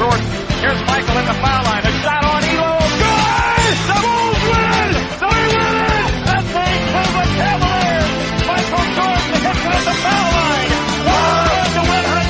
short. Here's Michael in the foul line. A shot on Elo. Good! The Bulls win! They win! Kill the Cavaliers! Michael Jordan hits it at the foul line. One to 100.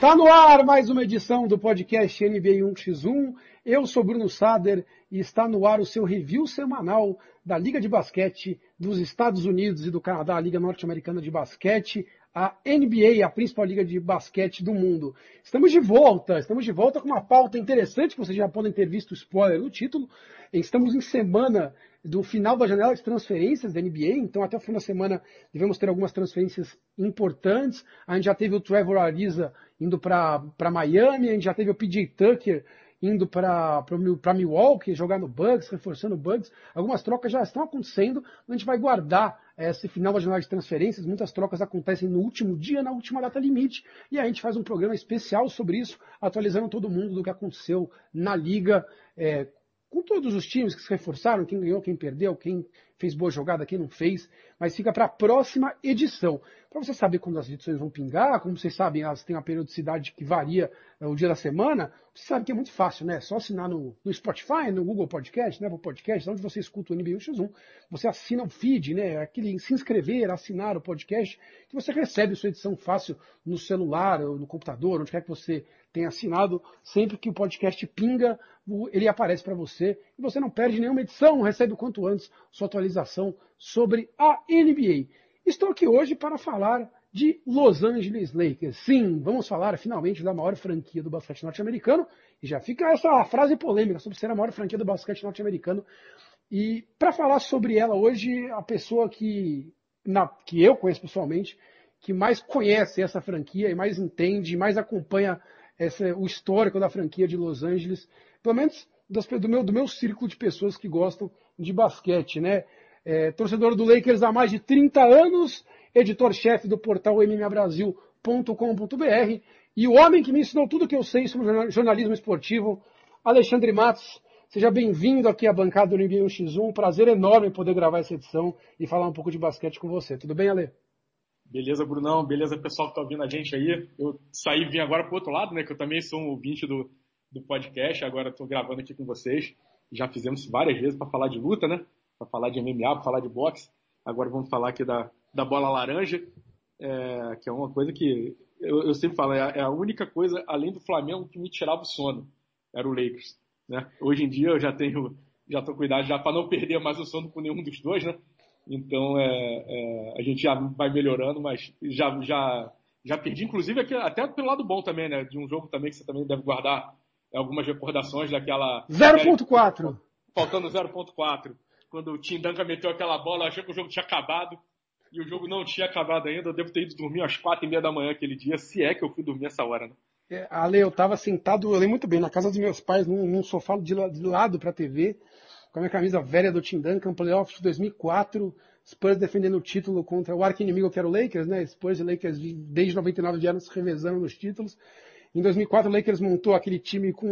Tá no ar mais uma edição do podcast NBA 1x1. Eu sou Bruno Sader e está no ar o seu review semanal da Liga de Basquete dos Estados Unidos e do Canadá, a Liga Norte-Americana de Basquete, a NBA, a principal liga de basquete do mundo. Estamos de volta, estamos de volta com uma pauta interessante que vocês já podem ter visto o spoiler no título. Estamos em semana do final da janela de transferências da NBA, então até o fim da semana devemos ter algumas transferências importantes. A gente já teve o Trevor Ariza indo para Miami, a gente já teve o PJ Tucker indo para Milwaukee, jogar no Bucks, reforçando o Bucks. Algumas trocas já estão acontecendo, a gente vai guardar esse final da janela de transferências. Muitas trocas acontecem no último dia, na última data limite, e a gente faz um programa especial sobre isso, atualizando todo mundo do que aconteceu na liga, é, com todos os times que se reforçaram, quem ganhou, quem perdeu, quem fez boa jogada, quem não fez, mas fica para a próxima edição. Para você saber quando as edições vão pingar, como vocês sabem, elas têm uma periodicidade que varia é, o dia da semana, você sabe que é muito fácil, né? É só assinar no, no Spotify, no Google Podcast, né? No podcast, onde você escuta o NBA 1x1, você assina o feed, né? Aquele se inscrever, assinar o podcast, que você recebe sua edição fácil no celular, ou no computador, onde quer que você tenha assinado, sempre que o podcast pinga, ele aparece para você e você não perde nenhuma edição, recebe o quanto antes sua atualização sobre a NBA. Estou aqui hoje para falar de Los Angeles Lakers. Sim, vamos falar finalmente da maior franquia do basquete norte-americano. E já fica essa frase polêmica sobre ser a maior franquia do basquete norte-americano. E para falar sobre ela hoje, a pessoa que, na, que eu conheço pessoalmente, que mais conhece essa franquia e mais entende, mais acompanha esse, o histórico da franquia de Los Angeles, pelo menos das, do, meu, do meu círculo de pessoas que gostam de basquete, né? É, torcedor do Lakers há mais de 30 anos, editor-chefe do portal mmabrasil.com.br e o homem que me ensinou tudo o que eu sei sobre jornalismo esportivo, Alexandre Matos. Seja bem-vindo aqui à bancada do NBA 1x1. Prazer enorme poder gravar essa edição e falar um pouco de basquete com você. Tudo bem, Ale? Beleza, Brunão. Beleza, pessoal que está ouvindo a gente aí. Eu saí e vim agora para o outro lado, né? Que eu também sou um ouvinte do, do podcast. Agora estou gravando aqui com vocês. Já fizemos várias vezes para falar de luta, né? Para falar de MMA, para falar de boxe. Agora vamos falar aqui da, da bola laranja, é, que é uma coisa que eu, eu sempre falo, é, é, a única coisa, além do Flamengo, que me tirava o sono. Era o Lakers. Né? Hoje em dia eu já tenho, já estou cuidado já para não perder mais o sono com nenhum dos dois, né? Então é, é, a gente já vai melhorando, mas já, já, já perdi, inclusive aqui, até pelo lado bom também, né? De um jogo também que você também deve guardar algumas recordações daquela. 0.4! Faltando 0.4 quando o Tim Duncan meteu aquela bola, achei que o jogo tinha acabado. E o jogo não tinha acabado ainda. Eu devo ter ido dormir às quatro e meia da manhã aquele dia, se é que eu fui dormir essa hora, né? É, Ale, eu estava sentado, eu lembro muito bem, na casa dos meus pais, num, num sofá de, de lado para a TV, com a minha camisa velha do Tim Duncan, playoff de 2004, Spurs defendendo o título contra o arqui-inimigo que era o Lakers, né? Spurs e Lakers desde 99 vieram se revezando nos títulos. Em 2004 o Lakers montou aquele time com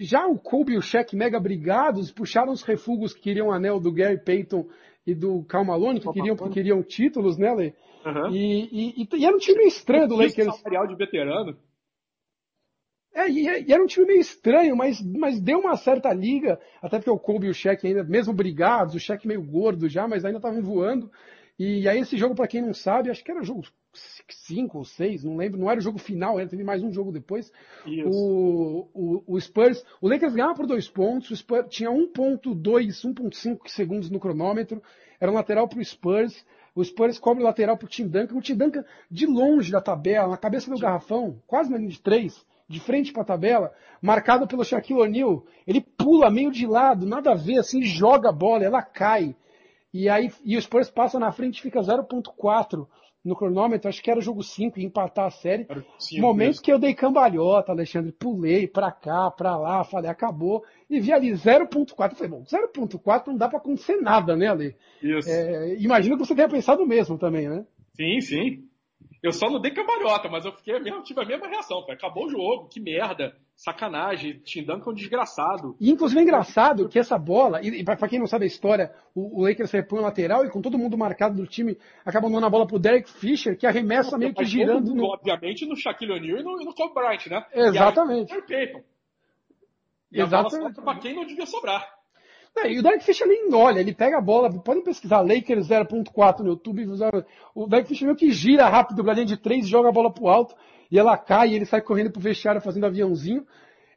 já o Kobe e o Shaq mega brigados, puxaram os refugos que queriam o anel do Gary Payton e do Cal Malone, que queriam, que queriam títulos, né, Lê? Uhum. E, e, e, era um time meio estranho do Lakers. Material de veterano. É, e, e, era um time meio estranho, mas, mas deu uma certa liga, até porque o Kobe e o Shaq ainda, mesmo brigados, o Shaq meio gordo já, mas ainda estavam voando. E aí esse jogo, para quem não sabe, acho que era jogo 5 ou 6, não lembro, não era o jogo final, era, teve mais um jogo depois. O, o, o, Spurs, o Lakers ganhava por dois pontos, o Spurs tinha 1.2, 1.5 segundos no cronômetro, era um lateral para o Spurs, o Spurs cobre o lateral para o Tim Duncan, o Tim Duncan de longe da tabela, na cabeça do garrafão, quase na linha de 3, de frente para a tabela, marcado pelo Shaquille O'Neal, ele pula meio de lado, nada a ver, assim, joga a bola, ela cai. E aí e o Spurs passa na frente fica 0.4 no cronômetro, acho que era o jogo 5 e empatar a série. Cinco, Momento mesmo. que eu dei cambalhota, Alexandre, pulei pra cá, pra lá, falei, acabou. E vi ali 0.4. Falei, bom, 0.4 não dá pra acontecer nada, né, Ale? Isso. É, imagino que você tenha pensado mesmo também, né? Sim, sim. Eu só não dei cambalhota, mas eu fiquei mesmo, tive a mesma reação. Falei, acabou o jogo, que merda, sacanagem, Tim Duncan é um desgraçado. E inclusive é engraçado que essa bola, e, para quem não sabe a história, o, o Lakers foi pro lateral e com todo mundo marcado do time, acaba mandando a bola pro Derek Fisher, que arremessa meio que girando. Mundo, no... Obviamente no Shaquille O'Neal e no, e no Kobe Bryant, né? Exatamente. E aí, Exatamente. Pra quem não devia sobrar. É, e o Derek Fisher nem olha, ele pega a bola, podem pesquisar Lakers 0.4 no YouTube, o Derek Fisher meio que gira rápido o gradiente de 3 joga a bola pro alto, e ela cai e ele sai correndo pro vestiário fazendo aviãozinho.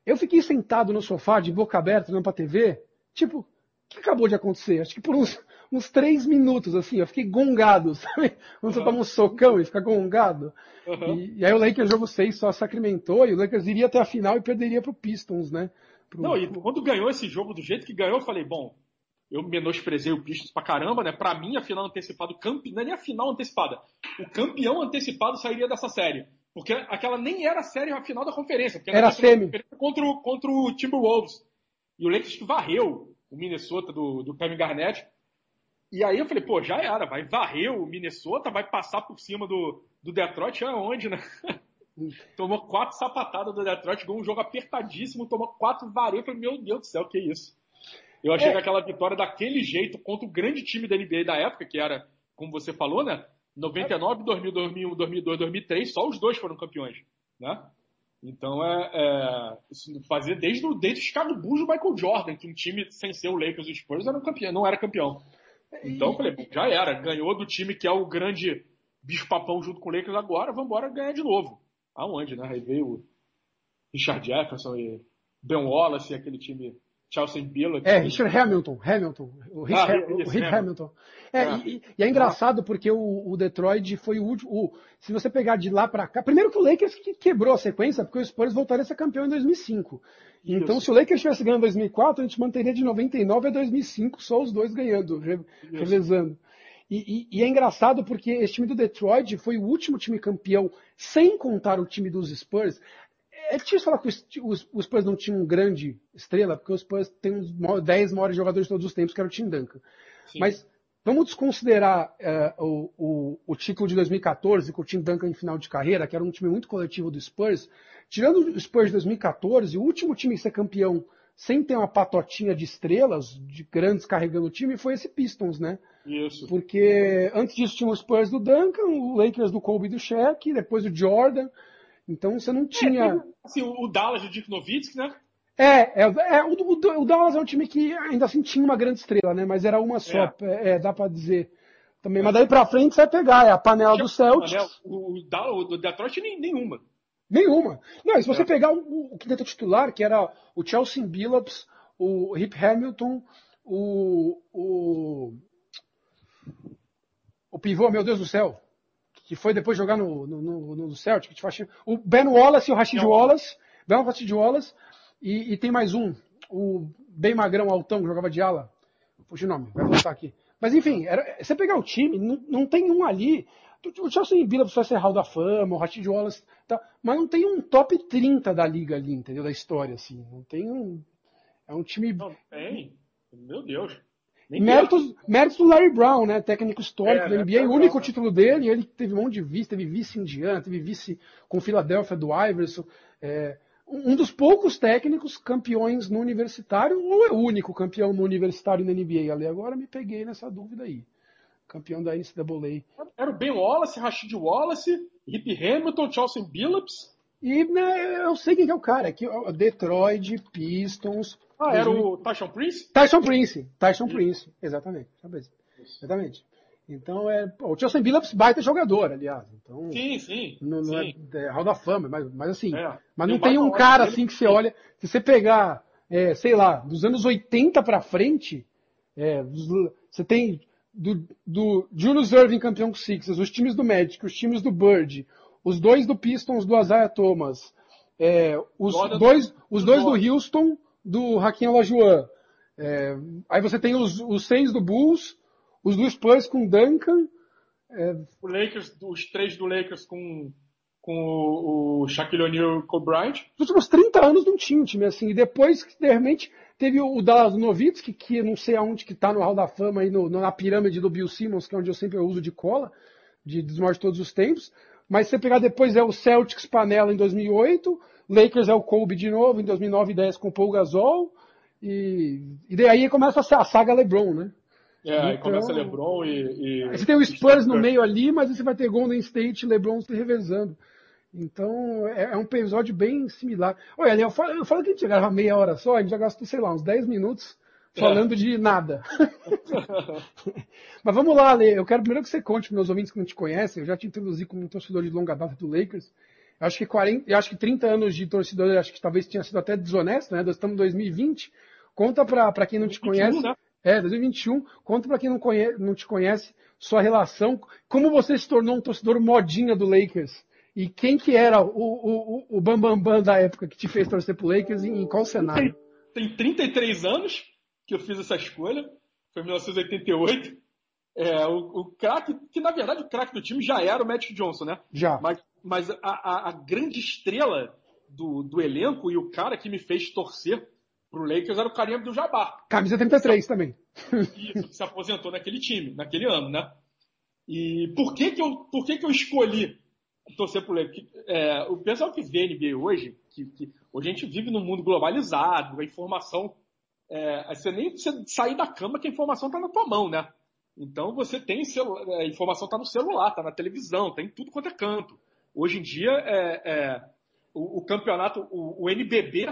Eu fiquei sentado no sofá, de boca aberta, olhando pra TV, tipo, o que acabou de acontecer? Acho que por uns, uns três minutos, assim, eu fiquei gongado, sabe? Quando uhum. você toma um socão e fica gongado. Uhum. E, e, aí o Lakers jogo 6 só sacramentou, e o Lakers iria até a final e perderia pro Pistons, né? Pro... Não, e quando ganhou esse jogo do jeito que ganhou, eu falei, bom, eu menosprezei o Pistons pra caramba, né? Pra mim, a final antecipada, campe... não é nem a final antecipada. O campeão antecipado sairia dessa série. Porque aquela nem era a série, a final da conferência. era a semi. Contra, o, contra o Timberwolves. E o Lakers varreu o Minnesota do, do Kevin Garnett. E aí eu falei, pô, já era, vai varrer o Minnesota, vai passar por cima do, do Detroit, aonde, né? tomou quatro sapatadas do Detroit, ganhou um jogo apertadíssimo, tomou quatro vareias. Falei, meu Deus do céu, que isso? Eu achei é. que aquela vitória daquele jeito contra o grande time da NBA da época, que era, como você falou, né? 99, 2000, 2001, 2002, 2003, só os dois foram campeões, né? Então é, é fazer desde o desde o Chicago Bulls do Michael Jordan, que um time sem ser o Lakers e o Spurs era um campeão, não era campeão. Então eu falei, já era, ganhou do time que é o grande bicho papão junto com o Lakers agora, vamos embora ganhar de novo. Aonde, né? Aí veio o Richard Jefferson e Ben Wallace e aquele time Chelsea Billups. É, Richard Hamilton, Hamilton, o Rich, ah, o Rich Hamilton. É, ah. e, e, é engraçado porque o, o, Detroit foi o último, o, se você pegar de lá para cá, primeiro que o Lakers que quebrou a sequência, porque o Spurs voltaria a ser campeão em 2005. Então, Isso. se o Lakers tivesse ganhando em 2004, a gente manteria de 99 a 2005, só os dois ganhando, revezando. E, e, e, é engraçado porque esse time do Detroit foi o último time campeão, sem contar o time dos Spurs. É difícil falar que os, os, os Spurs não tinham um grande estrela, porque os Spurs têm uns 10 maiores jogadores de todos os tempos, que era o Tim Duncan. Sim. Mas vamos desconsiderar uh, o, o, o, título de 2014, com o Tim Duncan em final de carreira, que era um time muito coletivo do Spurs. Tirando o Spurs de 2014, o último time a ser campeão sem ter uma patotinha de estrelas, de grandes carregando o time, foi esse Pistons, né? Isso. Porque antes disso tinha os Spurs do Duncan, o Lakers do Kobe e do Shaq, depois o Jordan. Então você não tinha. É, assim, o Dallas do Dick Nowitzki, né? É, é, é o, o, o, Dallas é um time que ainda assim tinha uma grande estrela, né? Mas era uma só, é, é dá para dizer. Também, mas daí pra frente você vai pegar, é a panela do Celtics. O, o, o Detroit nenhuma. Nenhuma. Não, e se você é. pegar o, o quinteto titular, que era o Chelsea Billups, o Rip Hamilton, o, o o pivô, meu Deus do céu, que foi depois jogar no, no, no, no Celtic, o Ben Wallace e o Rashid Wallace, Ben Rashid Wallace, e, e, tem mais um, o bem magrão altão que jogava de ala, fugiu o nome, vai voltar aqui. Mas enfim, era, você pegar o time, não, não tem um ali, o Chelsea Billups vai ser Hall da Fama, o Rashid Wallace, tá, mas não tem um top 30 da liga ali, entendeu? Da história, assim. Não tem um. É um time. Não tem? Meu Deus. Méritos, méritos do Larry Brown, né? Técnico histórico é, da NBA, né? o único título dele, ele teve um monte de vice, teve vice Indiana, teve vice com Filadélfia do Iverson. É, um dos poucos técnicos campeões no universitário, ou é o único campeão no universitário na NBA? Ali agora me peguei nessa dúvida aí. Campeão da NCAA. Era o Ben Wallace, Rashid Wallace, Rip Hamilton, Chelsea Billups. E né, eu sei quem é o cara, aqui, Detroit, Pistons, ah, era o Tyson Prince? Tyson Prince. Tyson Prince, exatamente. Exatamente. Então é. O Chelsea Billups baita jogador, aliás. Então, sim, sim. Não, não sim. É, é Hall da Fama, mas, mas assim. É, mas não tem um cara assim que você olha. Se você pegar, é, sei lá, dos anos 80 pra frente, é, você tem do, do Julius Irving campeão com Sixers, os times do Magic, os times do Bird, os dois do Pistons do Isaiah Thomas, é, os, dois, os dois do Houston do Hakim Olajuwon. É, aí você tem os, os seis do Bulls, os do Spurs com Duncan. É... O Lakers, os três do Lakers com, com o, Shaquille O'Neal e o Bryant. Nos últimos 30 anos não tinha um time assim. E depois, de repente, teve o Dallas Nowitzki, que não sei aonde que tá no Hall da Fama, aí no, na pirâmide do Bill Simmons, que é onde eu sempre uso de cola, de desmorte todos os tempos. Mas se você pegar depois é o Celtics panela em 2008, Lakers é o Kobe de novo em 2009 e 10 com o Paul Gasol, e, e daí começa a saga LeBron, né? É, aí então, começa LeBron e, e... Aí você tem o Spurs no meio ali, mas aí você vai ter Golden State e LeBron se revezando. Então, é, é, um episódio bem similar. Olha, eu falo, eu falo que a gente grava meia hora só, a gente já gastou, sei lá, uns 10 minutos falando é. de nada. Mas vamos lá, Lê. Eu quero primeiro que você conte para meus ouvintes que não te conhecem. Eu já te introduzi como um torcedor de longa data do Lakers. Eu acho que 40, eu acho que 30 anos de torcedor, acho que talvez tenha sido até desonesto, né? Nós estamos em 2020. Conta para quem não te 2021, conhece. Né? É, 2021. Conta para quem não, conhece, não te conhece sua relação, como você se tornou um torcedor modinha do Lakers. E quem que era o, o, o Bambambam Bam Bam da época que te fez torcer pro Lakers e em qual cenário? Tem, tem 33 anos que eu fiz essa escolha. Foi em 1988. É, o, o craque, que na verdade o craque do time já era o Magic Johnson, né? Já. Mas, mas a, a, a, grande estrela do, do elenco e o cara que me fez torcer pro Lakers era o Kareem Abdul-Jabbar. Camisa 33 também. Isso, que se aposentou naquele time, naquele ano, né? E por que que eu, por que que eu escolhi torcer pro Lakers? É, o pessoal que vê NBA hoje, que, que, hoje a gente vive num mundo globalizado, a informação, é, você nem precisa sair da cama que a informação está na tua mão, né? Então você tem a informação está no celular, está na televisão, tem tá tudo quanto é canto. Hoje em dia é, é o, o, campeonato, o, o NBB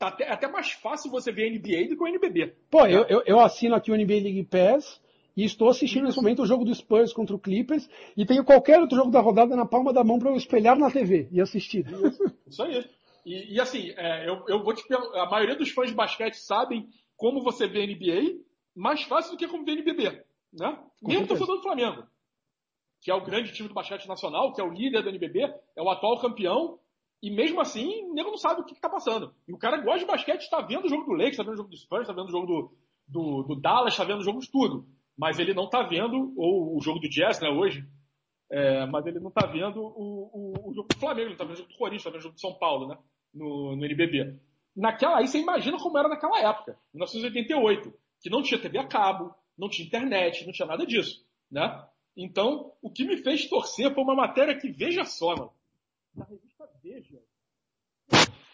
tá até, é até, mais fácil você ver NBA do que o NBB. Pô, eu, eu, eu assino aqui o NBA League Pass e estou assistindo nesse momento o jogo do Spurs contra o Clippers e tenho qualquer outro jogo da rodada na palma da mão para eu espelhar na TV e assistir. Isso, isso aí. E, e assim, é, eu, eu vou te a maioria dos fãs de basquete sabem como você vê NBA mais fácil do que como vê NBB. Né? Mesmo torcedor do Flamengo, que é o grande time do basquete nacional, que é o líder do NBB, é o atual campeão, e mesmo assim, o nego não sabe o que está passando. E o cara gosta de basquete, está vendo o jogo do Lakers, está vendo o jogo do Spurs, está vendo o jogo do, do, do Dallas, está vendo o jogo de tudo. Mas ele não está vendo, ou o jogo do Jazz, né, hoje, é, mas ele não está vendo o, o, o, jogo do Flamengo, ele está vendo o jogo do Corinthians, está vendo o jogo do São Paulo, né, no, no NBB. Naquela, aí você imagina como era naquela época, 1988, que não tinha TV a cabo, não tinha internet, não tinha nada disso, né? Então, o que me fez torcer foi uma matéria que, veja só, mano, na revista Veja.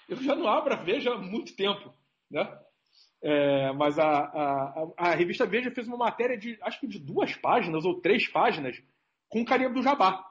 Eu já não abro a Veja há muito tempo, né? É, mas a, a, a, revista Veja fez uma matéria de, acho que de duas páginas ou três páginas, com o carinha do Jabá,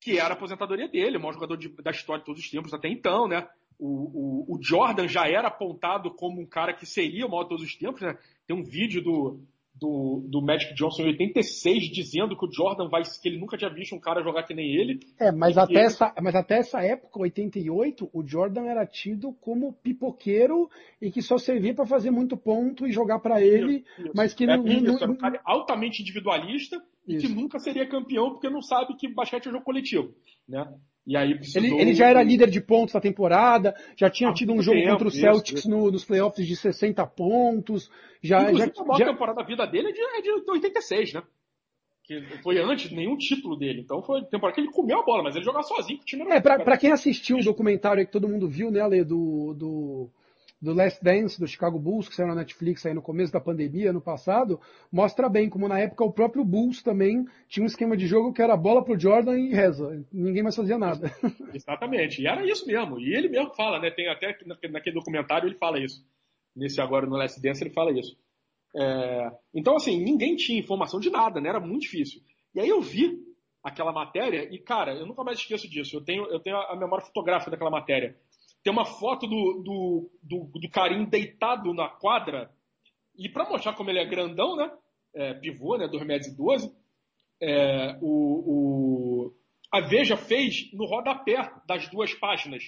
que era a aposentadoria dele, o maior jogador de, da história de todos os tempos até então, né? O, o, o, Jordan já era apontado como um cara que seria o maior de todos os tempos, né? Tem um vídeo do, do, do Magic Johnson em 86 dizendo que o Jordan vai, que ele nunca tinha visto um cara jogar que nem ele. É, mas até, ele... essa, mas até essa época, 88, o Jordan era tido como pipoqueiro e que só servia para fazer muito ponto e jogar para ele, isso, mas que é, não, isso, não, não... um cara altamente individualista e que nunca seria campeão porque não sabe que basquete é jogo coletivo, né? E aí precisou... ele, ele, já era líder de pontos da temporada, já tinha tido um jogo tempo, contra o Celtics isso, no, nos playoffs de 60 pontos. Já, Inclusive, já, a maior já... temporada da vida dele é de, é de 86, né? Que foi antes de nenhum título dele. Então foi temporada que ele comeu a bola, mas ele jogava sozinho, o time era É, pra, pra, quem assistiu o documentário que todo mundo viu, né, Ale, do, do do Last Dance do Chicago Bulls, que saiu na Netflix aí no começo da pandemia, no passado, mostra bem como na época o próprio Bulls também tinha um esquema de jogo que era bola pro Jordan e reza. Ninguém mais fazia nada. Exatamente. E era isso mesmo. E ele mesmo fala, né? Tem até naquele documentário ele fala isso. Nesse agora no Last Dance ele fala isso. É... Então, assim, ninguém tinha informação de nada, né? Era muito difícil. E aí eu vi aquela matéria e, cara, eu nunca mais esqueço disso. Eu tenho, eu tenho a memória fotográfica daquela matéria. Tem uma foto do, do, do, do deitado na quadra. E para mostrar como ele é grandão, né? É, pivô, né? 2 metros e 12. É, o, o, a Veja fez no rodapé das duas páginas.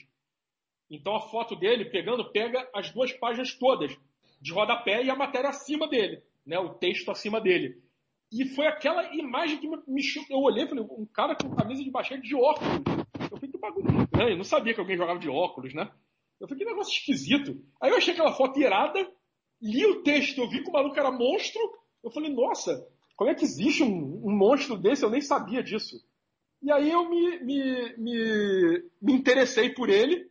Então a foto dele pegando, pega as duas páginas todas de rodapé e a matéria acima dele, né? O texto acima dele. E foi aquela imagem que me, me eu olhei e falei, um cara com camisa de basquete de óculos. Bagulho estranho. Eu não sabia que alguém jogava de óculos, né? Eu falei, que negócio esquisito. Aí eu achei aquela foto irada, li o texto, eu vi que o maluco era monstro. Eu falei, nossa, como é que existe um, um monstro desse? Eu nem sabia disso. E aí eu me, me, me, me interessei por ele,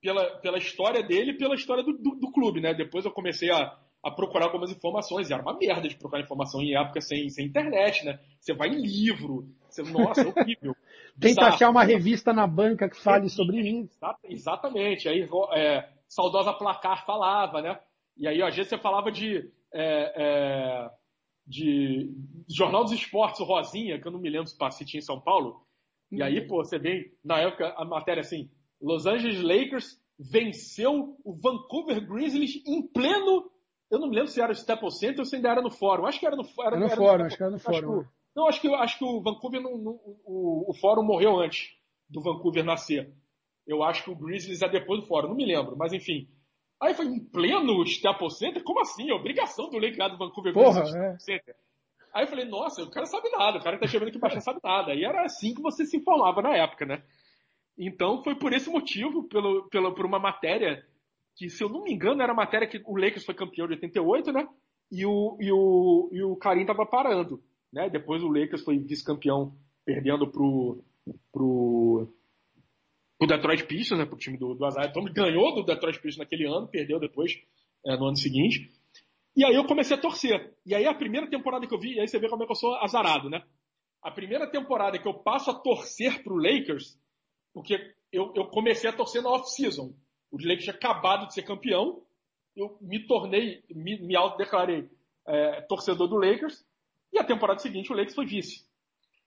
pela, pela história dele e pela história do, do, do, clube, né? Depois eu comecei a, a procurar algumas informações, e era uma merda de procurar informação em época sem, sem internet, né? Você vai em livro, você, nossa, é horrível. Tenta bizarro. achar uma revista na banca que fale sobre isso. Exatamente. Aí, é, saudosa placar falava, né? E aí, às vezes, você falava de. É, é, de Jornal dos Esportes, o Rosinha, que eu não me lembro se tinha em São Paulo. E aí, pô, você vem, na época, a matéria assim: Los Angeles Lakers venceu o Vancouver Grizzlies em pleno. Eu não me lembro se era o Staples Center ou se ainda era no Fórum. Acho que era no, era, era no era Fórum. No, acho que era no Fórum. Não, acho que, acho que o Vancouver, não, não, o, o Fórum morreu antes do Vancouver nascer. Eu acho que o Grizzlies é depois do Fórum, não me lembro, mas enfim. Aí foi em pleno Staples Center? Como assim? É obrigação do Lakers do Vancouver Porra, Grizzlies é. Center. Aí eu falei, nossa, o cara sabe nada, o cara tá chamando aqui baixo sabe nada. E era assim que você se informava na época, né? Então foi por esse motivo, pelo, pelo, por uma matéria que, se eu não me engano, era a matéria que o Lakers foi campeão de 88, né? E o, e o, e o Karim tava parando. Né? Depois o Lakers foi vice-campeão, perdendo pro, pro, pro Detroit Pistons, né? pro time do, do Isaiah Thomas. Ganhou do Detroit Pistons naquele ano, perdeu depois é, no ano seguinte. E aí eu comecei a torcer. E aí a primeira temporada que eu vi, e aí você vê como é que eu sou azarado, né? A primeira temporada que eu passo a torcer pro Lakers, porque eu, eu comecei a torcer na off-season. O Lakers tinha acabado de ser campeão, eu me tornei, me, me autodeclarei é, torcedor do Lakers, e a temporada seguinte o Lakers foi vice.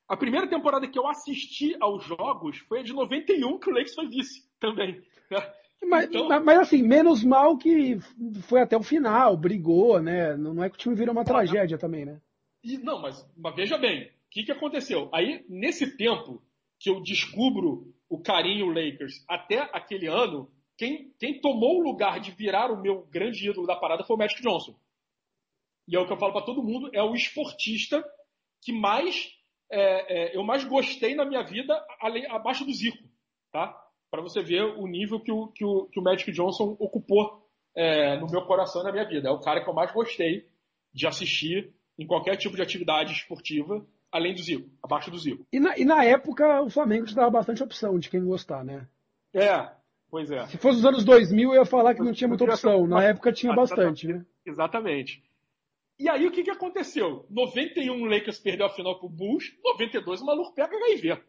A primeira temporada que eu assisti aos jogos foi a de 91, que o Lakers foi vice também. Mas, então... mas, assim, menos mal que foi até o final, brigou, né? Não é que o time virou uma tragédia também, né? E, não, mas, mas veja bem, o que, que aconteceu? Aí, nesse tempo que eu descubro o carinho Lakers até aquele ano, quem, quem tomou o lugar de virar o meu grande ídolo da parada foi o Magic Johnson. E é o que eu falo para todo mundo, é o esportista que mais é, é, eu mais gostei na minha vida além, abaixo do Zico, tá? Para você ver o nível que o, que o, que o Magic Johnson ocupou é, no meu coração e na minha vida. É o cara que eu mais gostei de assistir em qualquer tipo de atividade esportiva, além do Zico, abaixo do Zico. E na, e na época o Flamengo te dava bastante opção de quem gostar, né? É, pois é. Se fosse os anos 2000, eu ia falar que não tinha muita opção. Na época tinha bastante, né? Exatamente. E aí o que, que aconteceu? 91 Lakers perdeu a final pro Bulls, 92 o maluco pega HIV.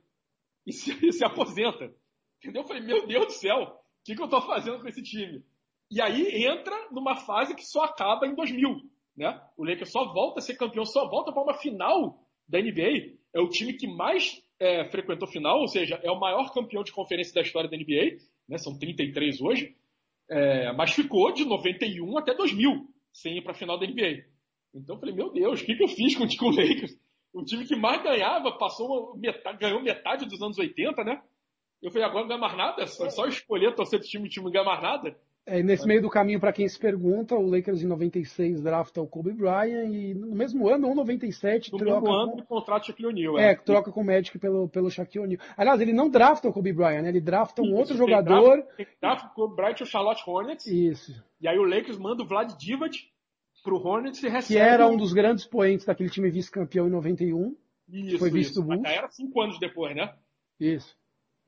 E se, se aposenta. Entendeu? Eu falei, meu Deus do céu, o que, que eu tô fazendo com esse time? E aí entra numa fase que só acaba em 2000. Né? O Lakers só volta a ser campeão, só volta para uma final da NBA. É o time que mais é, frequentou final, ou seja, é o maior campeão de conferência da história da NBA. Né? São 33 hoje. É, mas ficou de 91 até 2000 sem ir para a final da NBA. Então eu falei, meu Deus, o que, que eu fiz com, o Lakers? O time que mais ganhava passou metade, ganhou metade dos anos 80, né? Eu falei, agora não ganha mais nada? É só escolher torcer do time, o time não ganha mais nada? É, nesse meio do caminho, para quem se pergunta, o Lakers em 96 drafta o Kobe Bryant e no mesmo ano, ou 97, no troca mesmo ano, com... contrato Shaquille O'Neal. É, é, troca com o Magic pelo, pelo Shaquille O'Neal. Aliás, ele não drafta o Kobe Bryant, né? ele drafta um Isso, outro jogador. Drafta, drafta o Kobe Bryant e o Charlotte Hornets. Isso. E aí o Lakers manda o Vlad Divac pro Hornets e recebe... Que era um dos grandes poentes daquele time vice-campeão em 91. Isso, foi visto isso. Era cinco anos depois, né? Isso.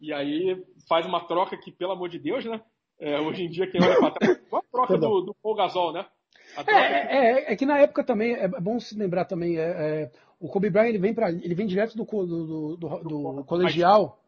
E aí faz uma troca que, pelo amor de Deus, né? É, hoje em dia, quem olha pra trás, a troca do, do Paul Gasol, né? É, é, é, que na época também, é bom se lembrar também, é, é, o Kobe Bryant ele vem, pra, ele vem direto do, do, do, do, colegial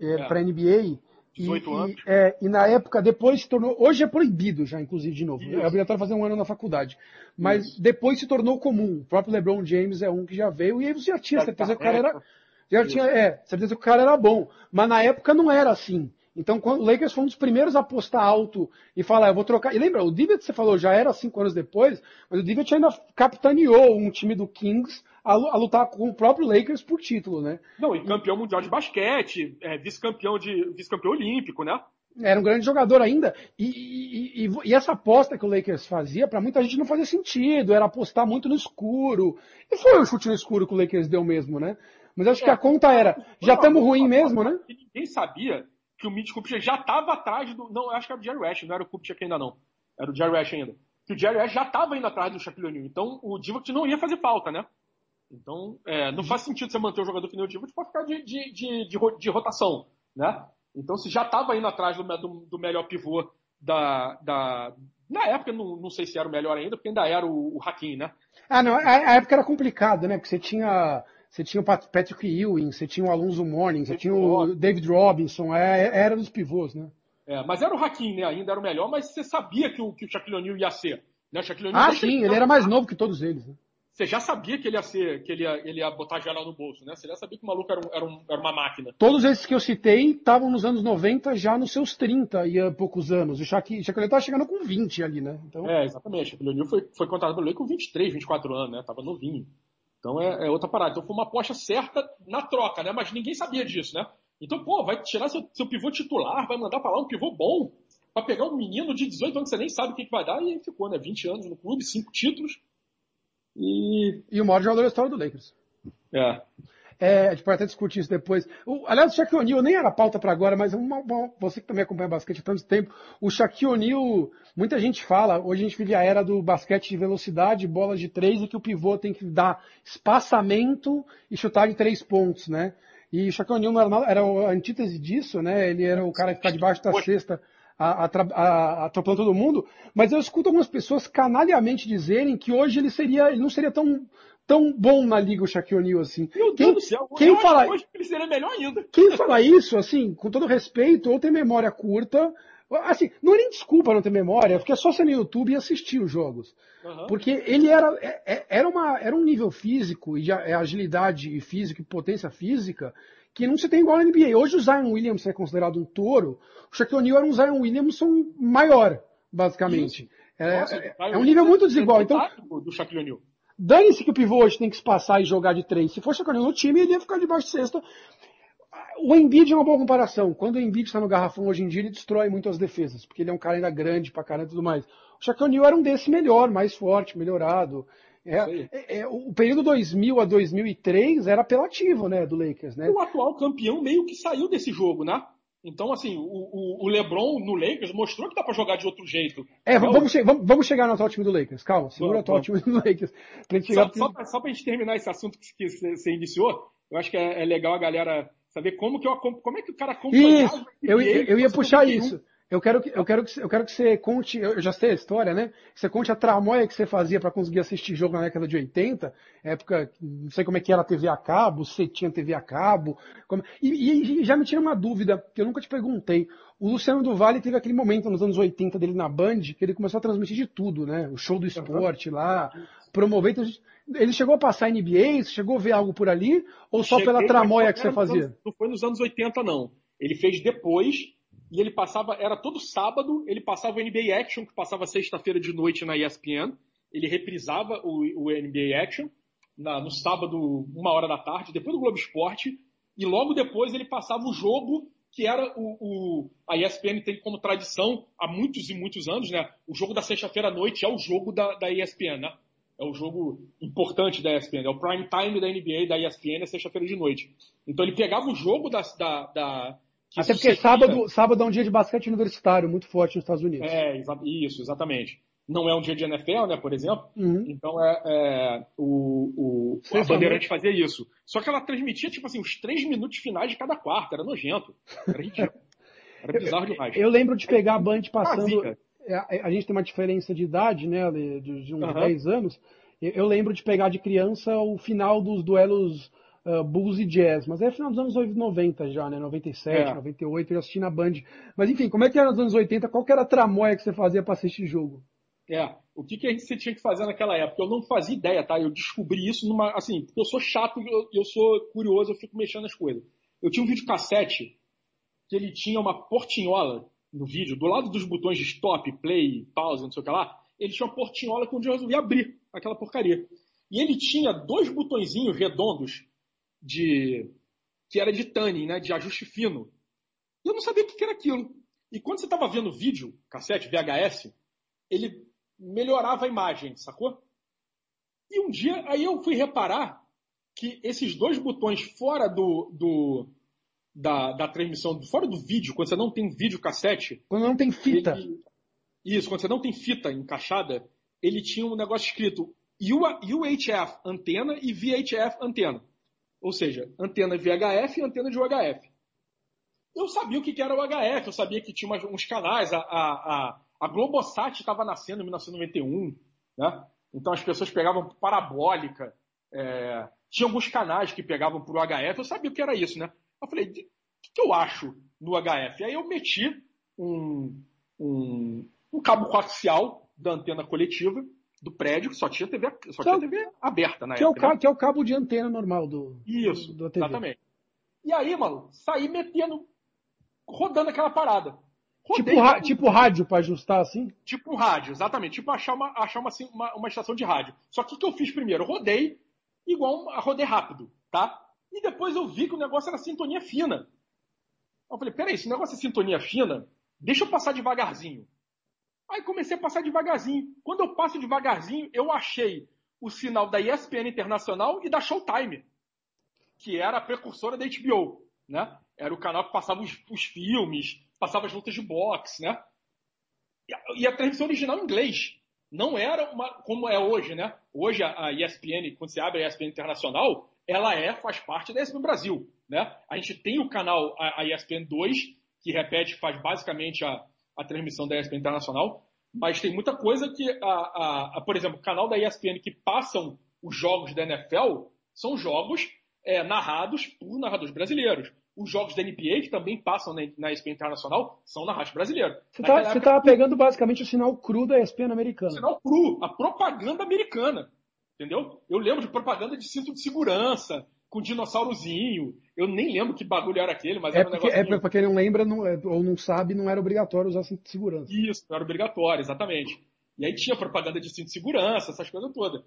é, para NBA 18 e, anos. E, é, e na época, depois se tornou. Hoje é proibido já, inclusive, de novo. Isso. É obrigatório fazer um ano na faculdade. Mas Isso. depois se tornou comum. O próprio LeBron James é um que já veio, e aí você já tinha já certeza tá que o cara era. Já tinha, é, certeza que o cara era bom. Mas na época não era assim. Então, quando o Lakers foi um dos primeiros a apostar alto e falar, eu vou trocar. E lembra, o Divet, você falou, já era cinco anos depois, mas o Divet ainda capitaneou um time do Kings a, a, lutar com o próprio Lakers por título, né? Não, e campeão mundial de basquete, é, vice-campeão de vice-campeão olímpico, né? Era um grande jogador ainda. E, e, e, e essa aposta que o Lakers fazia, para muita gente não fazia sentido, era apostar muito no escuro. E foi o chute no escuro que o Lakers deu mesmo, né? Mas acho é, que a conta era, já estamos ruim mesmo, né? Ninguém sabia que o Mitch Kupchak já estava atrás do. Não, acho que era o Jerry West, não era o Kupchak ainda não. Era o Jerry West ainda. Que o Jerry West já estava indo atrás do Shaquille O'Neal. Então o Divock não ia fazer falta, né? Então, é, não faz sentido você manter o jogador que nem o Divock para ficar de, de, de, de, de rotação, né? Então, se já estava indo atrás do, do, do, melhor pivô da, da... Na época, não, não sei se era o melhor ainda, porque ainda era o, o Hakim, né? Ah, não, a, a época era complicada, né? Porque você tinha você tinha o Patrick Ewing, você tinha o Alonso Morning, você tinha o David Robinson, é, é, era dos pivôs, né? É, mas era o Hakim, né? Ainda era o melhor, mas você sabia que o, que o Shaquille O'Neal ia ser. Né? O Shaquille ah, sim, ele era mais novo que todos eles. Né? Você já sabia que ele ia ser, que ele ia, ele ia botar gela no bolso, né? Você já sabia que o maluco era, um, era, um, era uma máquina. Todos esses que eu citei estavam nos anos 90, já nos seus 30 e há poucos anos. O Shaquille, Shaquille estava chegando com 20 ali, né? Então... É, exatamente. O Shaquille O'Neal foi, foi contratado pelo Lakers com 23, 24 anos, né? Tava novinho. Então é, é, outra parada. Então foi uma aposta certa na troca, né? Mas ninguém sabia disso, né? Então, pô, vai tirar seu, seu pivô titular, vai mandar pra lá um pivô bom, pra pegar um menino de 18 anos que você nem sabe o que, que vai dar, e ficou, né? 20 anos no clube, 5 títulos. E... e o maior jogador da história do Lakers. É. É, a gente pode até discutir isso depois. O, aliás, o Shaquille O'Neal nem era pauta para agora, mas uma, uma, você que também acompanha basquete há tanto tempo, o Shaquille O'Neal, muita gente fala, hoje a gente vive a era do basquete de velocidade, bolas de três, e que o pivô tem que dar espaçamento e chutar de três pontos, né? E o Shaquille O'Neal era, era a antítese disso, né? Ele era o cara que ficar debaixo da cesta atropelando todo mundo, mas eu escuto algumas pessoas canalhamente dizerem que hoje ele seria, ele não seria tão tão bom na liga o Shaquille O'Neal assim. Meu quem, Deus do céu, quem fala, hoje ele seria melhor ainda. Quem fala isso, assim, com todo respeito, ou tem memória curta, assim, não é nem desculpa não ter memória, porque é só ser no YouTube e assistir os jogos. Uhum. Porque ele era, é, é, era, uma, era um nível físico, e de é, agilidade e físico e potência física, que não se tem igual na NBA. Hoje o Zion Williamson é considerado um touro, o Shaquille O'Neal era um Zion Williamson maior, basicamente. É, Nossa, é, é, um nível muito desigual. Então, do Shaquille O'Neal. Dane-se que o pivô hoje tem que espaçar e jogar de três. Se for Shaquille no time, ele ia ficar debaixo de sexta. O Embiid é uma boa comparação. Quando o Embiid está no garrafão hoje em dia, ele destrói muito as defesas, porque ele é um cara ainda grande pra caramba e tudo mais. O Shaquille O'Neal era um desse melhor, mais forte, melhorado. É, é, é, o período 2000 a 2003 era apelativo, né, do Lakers, né? O atual campeão meio que saiu desse jogo, né? Então, assim, o, o, LeBron no Lakers mostrou que dá para jogar de outro jeito. É, vamos, che vamos, vamos, chegar no atual time do Lakers. Calma, segura o atual time do Lakers. Pra gente chegar só, só, só pra gente terminar esse assunto que, você iniciou, eu acho que é, é, legal a galera saber como que eu como é que o cara acompanhava. Isso, eu, eu, eu ia puxar isso. Eu quero que, eu quero que, eu quero que você conte, eu já sei a história, né? Que você conte a tramóia que você fazia para conseguir assistir jogo na década de 80, época, não sei como é que era a TV a cabo, se tinha TV a cabo. Como... E, e, já me tira uma dúvida, que eu nunca te perguntei. O Luciano do Vale teve aquele momento nos anos 80 dele na Band, que ele começou a transmitir de tudo, né? O show do esporte lá, promover. Então, ele chegou a passar NBA, chegou a ver algo por ali, ou só Cheguei, pela tramóia que você fazia? Anos, não foi nos anos 80, não. Ele fez depois, e ele passava, era todo sábado, ele passava o NBA Action, que passava sexta-feira de noite na ESPN, ele reprisava o, o NBA Action na, no sábado, uma hora da tarde, depois do Globo Esporte, e logo depois ele passava o jogo que era o, o, a ESPN tem como tradição há muitos e muitos anos, né? O jogo da sexta-feira à noite é o jogo da, da ESPN, né? É o jogo importante da ESPN, é o prime time da NBA da ESPN é sexta-feira de noite. Então ele pegava o jogo da, da, da até porque sábado, sábado é um dia de basquete universitário muito forte nos Estados Unidos. É, isso, exatamente. Não é um dia de NFL, né, por exemplo. Uhum. Então é, é o, o a Bandeirante fazia isso. Só que ela transmitia, tipo assim, os três minutos finais de cada quarto. Era nojento. Era ridículo. Era bizarro demais. Eu, eu lembro de pegar a Band passando. É, a, a, gente tem uma diferença de idade, né, de, de uns uhum. 10 anos. Eu, eu lembro de pegar de criança o final dos duelos uh, Bulls e Jazz, mas é final dos anos 90 já, né? 97, é. 98, eu assisti na Band. Mas enfim, como é que era nos anos 80? Qual que era a tramóia que você fazia para assistir jogo? É, o que, que você tinha que fazer naquela época? Eu não fazia ideia, tá? Eu descobri isso numa. Assim, porque eu sou chato, eu, eu sou curioso, eu fico mexendo nas coisas. Eu tinha um vídeo cassete que ele tinha uma portinhola no vídeo, do lado dos botões de stop, play, pause, não sei o que lá, ele tinha uma portinhola que um dia eu resolvi abrir aquela porcaria. E ele tinha dois botõezinhos redondos de que era de tanning, né, de ajuste fino. E eu não sabia o que era aquilo. E quando você estava vendo o vídeo, cassete, VHS, ele melhorava a imagem, sacou? E um dia, aí eu fui reparar que esses dois botões fora do, do da, da transmissão, fora do vídeo, quando você não tem vídeo cassete. Quando não tem fita. Ele, isso, quando você não tem fita encaixada, ele tinha um negócio escrito UHF antena e VHF antena. Ou seja, antena VHF e antena de UHF. Eu sabia o que era o HF, eu sabia que tinha uns canais, a, a, a, Globosat estava nascendo em 1991, né? Então as pessoas pegavam parabólica, é, tinha alguns canais que pegavam por UHF, eu sabia o que era isso, né? Eu falei, o que, que eu acho no HF? Aí eu meti um, um, um cabo coaxial da antena coletiva do prédio, que só tinha TV, só tinha TV aberta na que época. É o, né? que é o cabo de antena normal do, Isso, do, da TV. exatamente. E aí, mano, saí metendo, rodando aquela parada. Rodei, Tipo, ra- tipo rádio para ajustar assim? tipo rádio, exatamente. Tipo achar uma, achar uma, assim, uma, uma estação de rádio. Só que o que eu fiz primeiro? Eu rodei igual um, rodei rápido, tá? E depois eu vi que o negócio era sintonia fina. Eu falei, peraí, esse negócio é sintonia fina, deixa eu passar devagarzinho. Aí comecei a passar devagarzinho. Quando eu passo devagarzinho, eu achei o sinal da ESPN Internacional e da Showtime, que era a precursora da HBO, né? Era o canal que passava os, os filmes, passava as lutas de boxe, né? E a, e a transmissão original em inglês. Não era uma, como é hoje, né? Hoje a, ESPN, quando você abre a ESPN Internacional, ela é, faz parte da ESPN Brasil, né? A gente tem o canal, a, a ESPN 2, que repete, faz basicamente a, a transmissão da ESPN Internacional, mas tem muita coisa que, a, a, a, por exemplo, o canal da ESPN que passam os jogos da NFL são jogos é, narrados por narradores brasileiros. Os jogos da NBA, que também passam na, na ESPN Internacional, são narrados brasileiros. Você tá, você época, pegando basicamente o sinal cru da ESPN americana. sinal cru, a propaganda americana. Entendeu? Eu lembro de propaganda de cinto de segurança, com dinossaurozinho. Eu nem lembro que bagulho era aquele, mas É era um porque, é pra quem não lembra não- é- ou não sabe, não era obrigatório usar cinto de segurança. Isso, era obrigatório, exatamente. E aí tinha propaganda de cinto de segurança, essas coisas todas.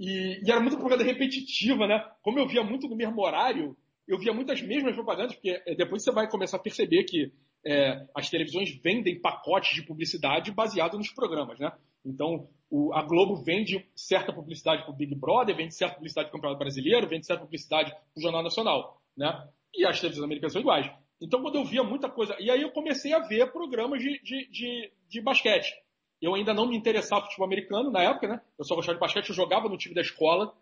E, e era muita propaganda repetitiva, né? Como eu via muito no mesmo horário, eu via muitas mesmas propagandas, porque é, depois você vai começar a perceber que é, as televisões vendem pacotes de publicidade baseado nos programas, né? Então, o- a Globo vende certa publicidade para o Big Brother, vende certa publicidade para o Campeonato Brasileiro, vende certa publicidade para o Jornal Nacional, né? E as televisões americanas são iguais. Então, quando eu via muita coisa... E aí eu comecei a ver programas de, de, de, de basquete. Eu ainda não me interessava por futebol americano na época, né? Eu só gostava de basquete, eu jogava no time da escola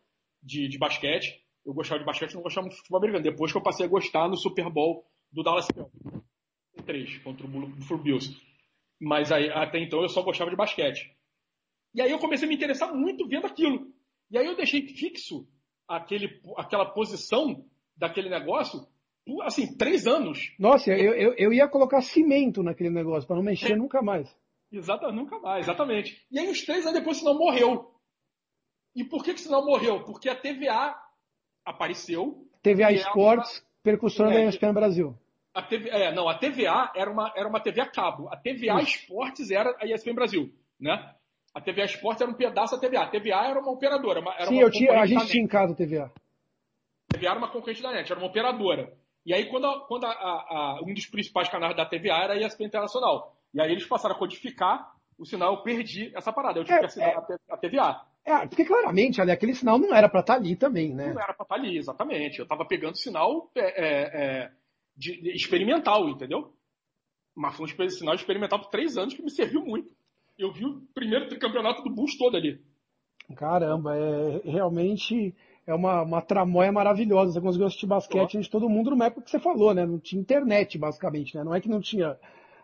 de, de basquete. Eu gostava de basquete, não gostava muito de futebol americano. Depois que eu passei a gostar no Super Bowl do Dallas Cowboys. 3 contra o Buffalo Bills. Mas aí, até então eu só gostava de basquete. E aí eu comecei a me interessar muito vendo aquilo. E aí eu deixei fixo aquele, aquela posição daquele negócio por, assim, três anos. Nossa, eu, eu, eu ia colocar cimento naquele negócio para não mexer nunca mais. Exatamente, nunca mais, exatamente. E aí, uns três anos depois, o sinal morreu. E por que, que o sinal morreu? Porque a TVA apareceu. TVA E é percussora É, da ESPN Brasil. A TV, é, não, a TVA era uma, era uma TV a cabo. A TVA Esportes era a ESPN Brasil, né? A TVA Esportes era um pedaço da TVA. A TVA era uma operadora. uma- era Sim, uma eu tinha, a gente tinha em casa TVA. A TVA era uma concorrente da NET, era uma operadora. E aí, quando, a- quando a- a- a- um dos principais canais da TVA era a ESPN Internacional. E aí eles passaram a codificar o sinal, eu perdi essa parada. Eu tive É, que assinar é. a a TVA. É, porque claramente ali, aquele sinal não era para estar ali também, né? Não era pra estar ali, exatamente. Eu tava pegando sinal é, é, é, de- de experimental, entendeu? Mas foi um sinal experimental por três anos que me serviu muito. Eu vi o primeiro tricampeonato do Bulls todo ali. Caramba, é realmente é uma, uma tramóia maravilhosa. Você conseguiu assistir basquete de todo mundo numa época que você falou, né? Não tinha internet, basicamente, né? Não é que não tinha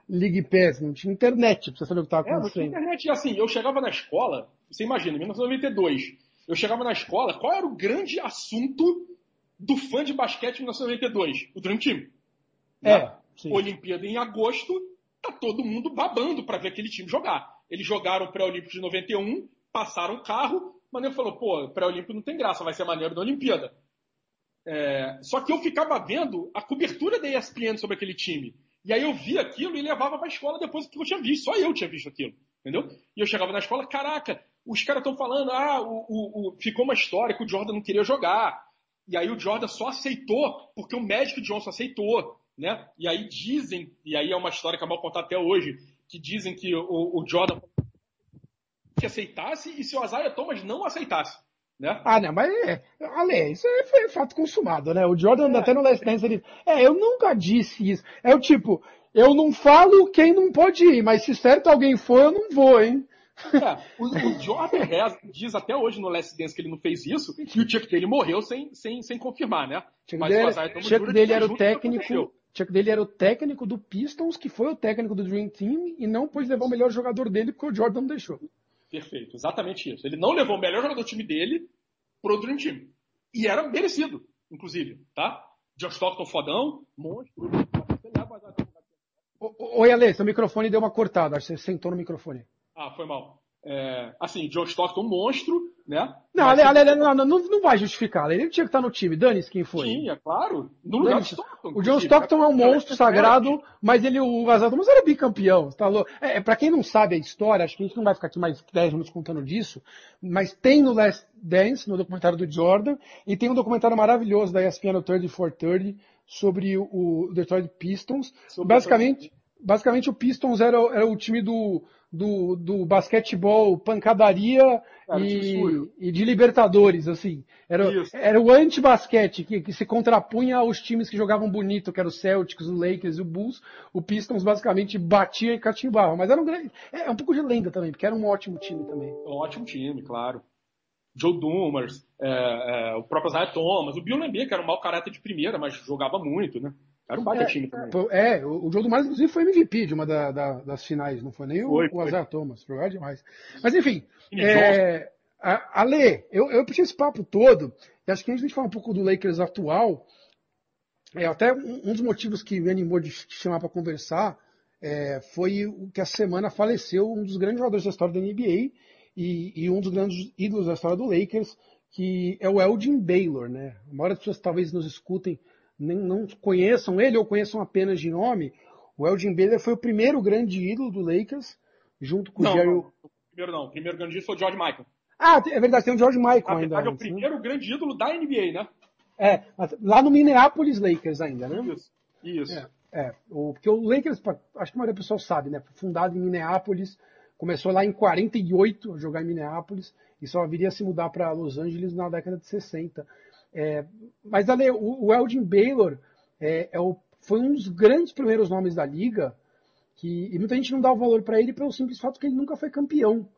League Pass, não tinha internet pra você saber o que estava É, não tinha acontecendo. internet. E assim, eu chegava na escola, você imagina, em 1992, eu chegava na escola, qual era o grande assunto do fã de basquete em 1992? O Dream Team. É. Olimpíada em agosto, tá todo mundo babando para ver aquele time jogar. Eles jogaram o pré-olímpico de 91, passaram o carro, mas eu falou, pô, pré-olímpico não tem graça, vai ser maneiro da Olimpíada. É, só que eu ficava vendo a cobertura da ESPN sobre aquele time. E aí eu via aquilo e levava pra escola depois que eu tinha visto. Só eu tinha visto aquilo. Entendeu? E eu chegava na escola, caraca, os caras estão falando, ah, o, o- o- ficou uma história que o Jordan não queria jogar. E aí o Jordan só aceitou porque o Magic Johnson aceitou, né? E aí dizem, e aí é uma história que é mal contada até hoje, que dizem que o, o Jordan que aceitasse e se o Isaiah Thomas não aceitasse, né? Ah, não, mas é, Ale, isso é, foi fato consumado, né? O Jordan até no Last Dance ele, é, eu nunca disse isso. É o tipo, eu não falo quem não pode ir, mas se certo alguém for, eu não vou, hein? É, o, o Jordan Rez diz até hoje no Last Dance que ele não fez isso, e o Chuck dele morreu sem, sem, sem confirmar, né? Chuck Mas o dele, Isaiah Thomas Chuck dele era o técnico. Chuck dele era o técnico do Pistons, que foi o técnico do Dream Team, e não pôde levar o melhor jogador dele porque o Jordan não deixou. Perfeito, exatamente isso. Ele não levou o melhor jogador do time dele pro Dream Team. E era merecido, inclusive, tá? John Stockton fodão, monstro. Oi, Ale, seu microfone deu uma cortada, você sentou no microfone. Ah, foi mal. É, assim, John Stockton, monstro, né? Não, Ale, Ale, Ale, não, não, não vai justificar. Ele tinha que estar no time. Dane-se quem foi. Sim, é claro. No lugar de Stockton. O John Stockton é um monstro sagrado, mas ele, o Vazado, mas era bicampeão. Tá louco? É, é, pra quem não sabe a história, acho que a gente não vai ficar aqui mais 10 minutos contando disso, mas tem no Last Dance, no documentário do Jordan, e tem um documentário maravilhoso da ESPN no 30 for 30 sobre o, o Detroit Pistons. Sobre basicamente, basicamente o Pistons era, era o time do, do, do basquetebol pancadaria e, e, de Libertadores, assim. Era, era o anti-basquete que, que se contrapunha aos times que jogavam bonito, que eram o Celtics, o Lakers e o Bulls. O Pistons basicamente batia e catimbava. Mas era um grande, é, é um pouco de lenda também, porque era um ótimo time também. Um ótimo time, claro. Joe Dumars, é, é, o próprio Zaya Thomas, o Bill que era um mau caráter de primeira, mas jogava muito, né? Era um baita é, time também. É, o Joe Dumars, inclusive, foi MVP de uma da, da, das finais, não foi nem foi, o, o Isaiah Thomas, foi demais. Mas enfim, é, a, Ale, eu, eu puxei esse papo todo, e acho que a gente falar um pouco do Lakers atual, é, até um, um dos motivos que me animou de te chamar para conversar é, foi o que a semana faleceu um dos grandes jogadores da história da NBA e, e, um dos grandes ídolos da história do Lakers, que é o Elgin Baylor, né? A maioria das pessoas talvez nos escutem nem, não conheçam ele ou conheçam apenas de nome, o Elgin Baylor foi o primeiro grande ídolo do Lakers, junto com não, o Jerry... Não, o primeiro não. O primeiro grande ídolo foi o George Michael. Ah, é verdade, tem o George Michael Na ainda. verdade, é o primeiro né? grande ídolo da NBA, né? É, lá no Minneapolis Lakers ainda, né? Isso, isso. É, é o, porque o Lakers, acho que a maioria do pessoal sabe, né? Foi fundado em Minneapolis, começou lá em 48 a jogar em Minneapolis e só viria a se mudar para Los Angeles na década de 60. É, mas ali, o, o Elgin Baylor é, é o, foi um dos grandes primeiros nomes da liga que, e muita gente não dá o valor para ele pelo simples fato que ele nunca foi campeão.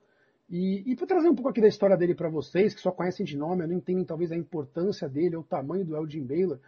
E, e para trazer um pouco aqui da história dele para vocês, que só conhecem de nome, não entendem talvez a importância dele, o tamanho do Elgin Baylor.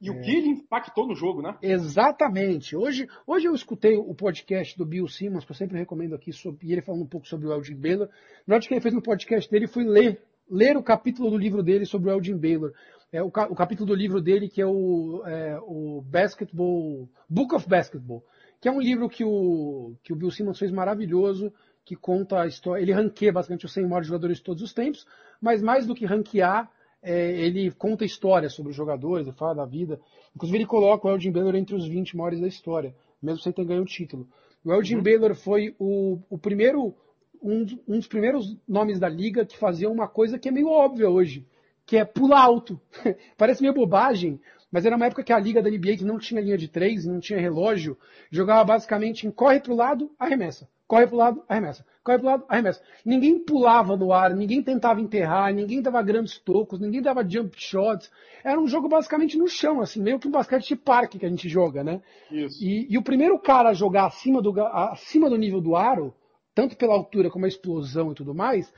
E é... o que ele impactou no jogo, né? Exatamente. Hoje, hoje eu escutei o podcast do Bill Simmons, que eu sempre recomendo aqui, sobre, e ele falando um pouco sobre o Elgin Baylor. Na hora que ele fez no podcast dele, fui ler, ler o capítulo do livro dele sobre o Elgin Baylor é, o, capítulo do livro dele que é o, é, o Basketball, Book of Basketball, que é um livro que o, que o Bill Simmons fez maravilhoso, que conta a história, ele ranqueia basicamente os 100 maiores jogadores de todos os tempos, mas mais do que ranquear, é, ele conta histórias sobre os jogadores, ele fala da vida. Inclusive ele coloca o Elgin Baylor entre os 20 maiores da história, mesmo sem ter ganho o título. O Elgin uhum. Baylor foi o, o primeiro, um, um dos primeiros nomes da liga que fazia uma coisa que é meio óbvia hoje, que é pular alto. Parece meio bobagem, mas era uma época que a liga da NBA, que não tinha linha de três, não tinha relógio, jogava basicamente em corre pro lado, arremessa. Corre pro lado, arremessa. Corre pro lado, arremessa. Ninguém pulava no ar, ninguém tentava enterrar, ninguém dava grandes tocos, ninguém dava jump shots. Era um jogo basicamente no chão, assim, meio que um basquete de parque que a gente joga, né? Isso. E, e o primeiro cara a jogar acima do, acima do nível do aro, tanto pela altura como a explosão e tudo mais,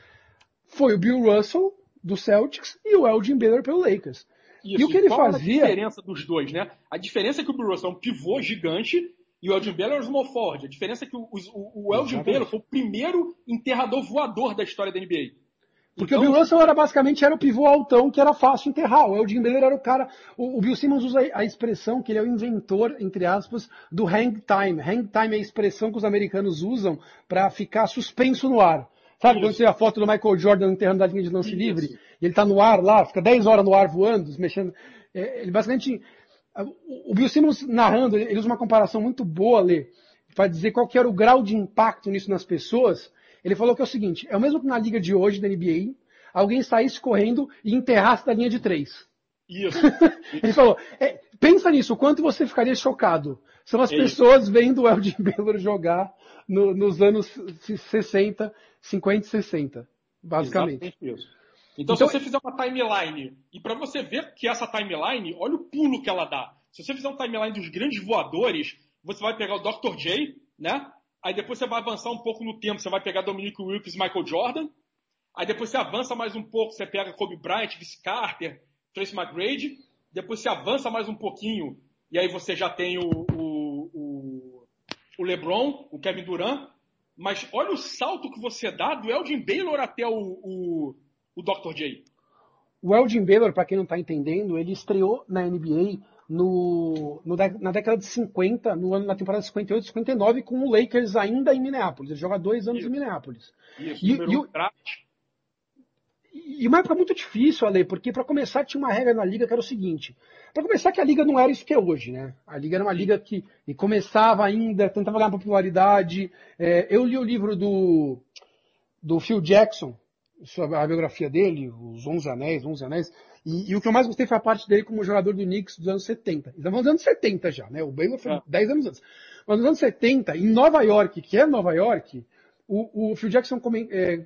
foi o Bill Russell, do Celtics e o Elgin Baylor pelo Lakers. Isso. E o que ele fazia. a diferença dos dois, né? A diferença é que o Bill Russell é um pivô gigante e o Elgin Baylor é um small forward. A diferença é que o, o, o Elgin Baylor foi o primeiro enterrador voador da história da NBA. Porque então, o Bill Russell era basicamente era o pivô altão que era fácil enterrar. O Elgin Baylor era o cara. O, o Bill Simmons usa a expressão que ele é o inventor, entre aspas, do hang time. Hang time é a expressão que os americanos usam para ficar suspenso no ar. Sabe Isso. quando você vê a foto do Michael Jordan enterrando da linha de lance Isso. livre? E ele tá no ar lá, fica 10 horas no ar voando, mexendo. É, ele basicamente. O Bill Simmons narrando, ele usa uma comparação muito boa, Lê, para dizer qual que era o grau de impacto nisso nas pessoas. Ele falou que é o seguinte, é o mesmo que na liga de hoje da NBA, alguém saísse correndo e enterrasse da linha de três. Isso. ele falou, é, pensa nisso, o quanto você ficaria chocado. São as é pessoas isso. vendo o Elgin Baylor jogar no, nos anos 60, 50 e 60, basicamente. Então, então, se você fizer uma timeline, e para você ver que essa timeline, olha o pulo que ela dá. Se você fizer um timeline dos grandes voadores, você vai pegar o Dr. J, né? Aí depois você vai avançar um pouco no tempo, você vai pegar Dominic Wilkes e Michael Jordan. Aí depois você avança mais um pouco, você pega Kobe Bryant, Vince Carter, Tracy McGrady. Depois você avança mais um pouquinho, e aí você já tem o, o, o, o LeBron, o Kevin Durant. Mas olha o salto que você dá do Elgin Baylor até o, o, o Dr. J. o Elgin Baylor, para quem não está entendendo, ele estreou na NBA no, no, na década de 50, no ano na temporada 58, 59, com o Lakers ainda em Minneapolis. Ele joga dois anos Isso. em Minneapolis. Isso, E- e o-. E uma época muito difícil, Ale, porque para começar tinha uma regra na liga que era o seguinte. Para começar que a liga não era isso que é hoje, né? A liga era uma liga que começava ainda, tentava ganhar popularidade. É, eu li o livro do, do Phil Jackson, sobre a biografia dele, os 11 Anéis, 11 Anéis, e, e o que eu mais gostei foi a parte dele como jogador do Knicks dos anos 70. Estamos nos anos 70 já, né? O Baylor foi É. 10 anos antes. Mas nos anos 70, em Nova York, que é Nova York, o, o Phil Jackson comen- é,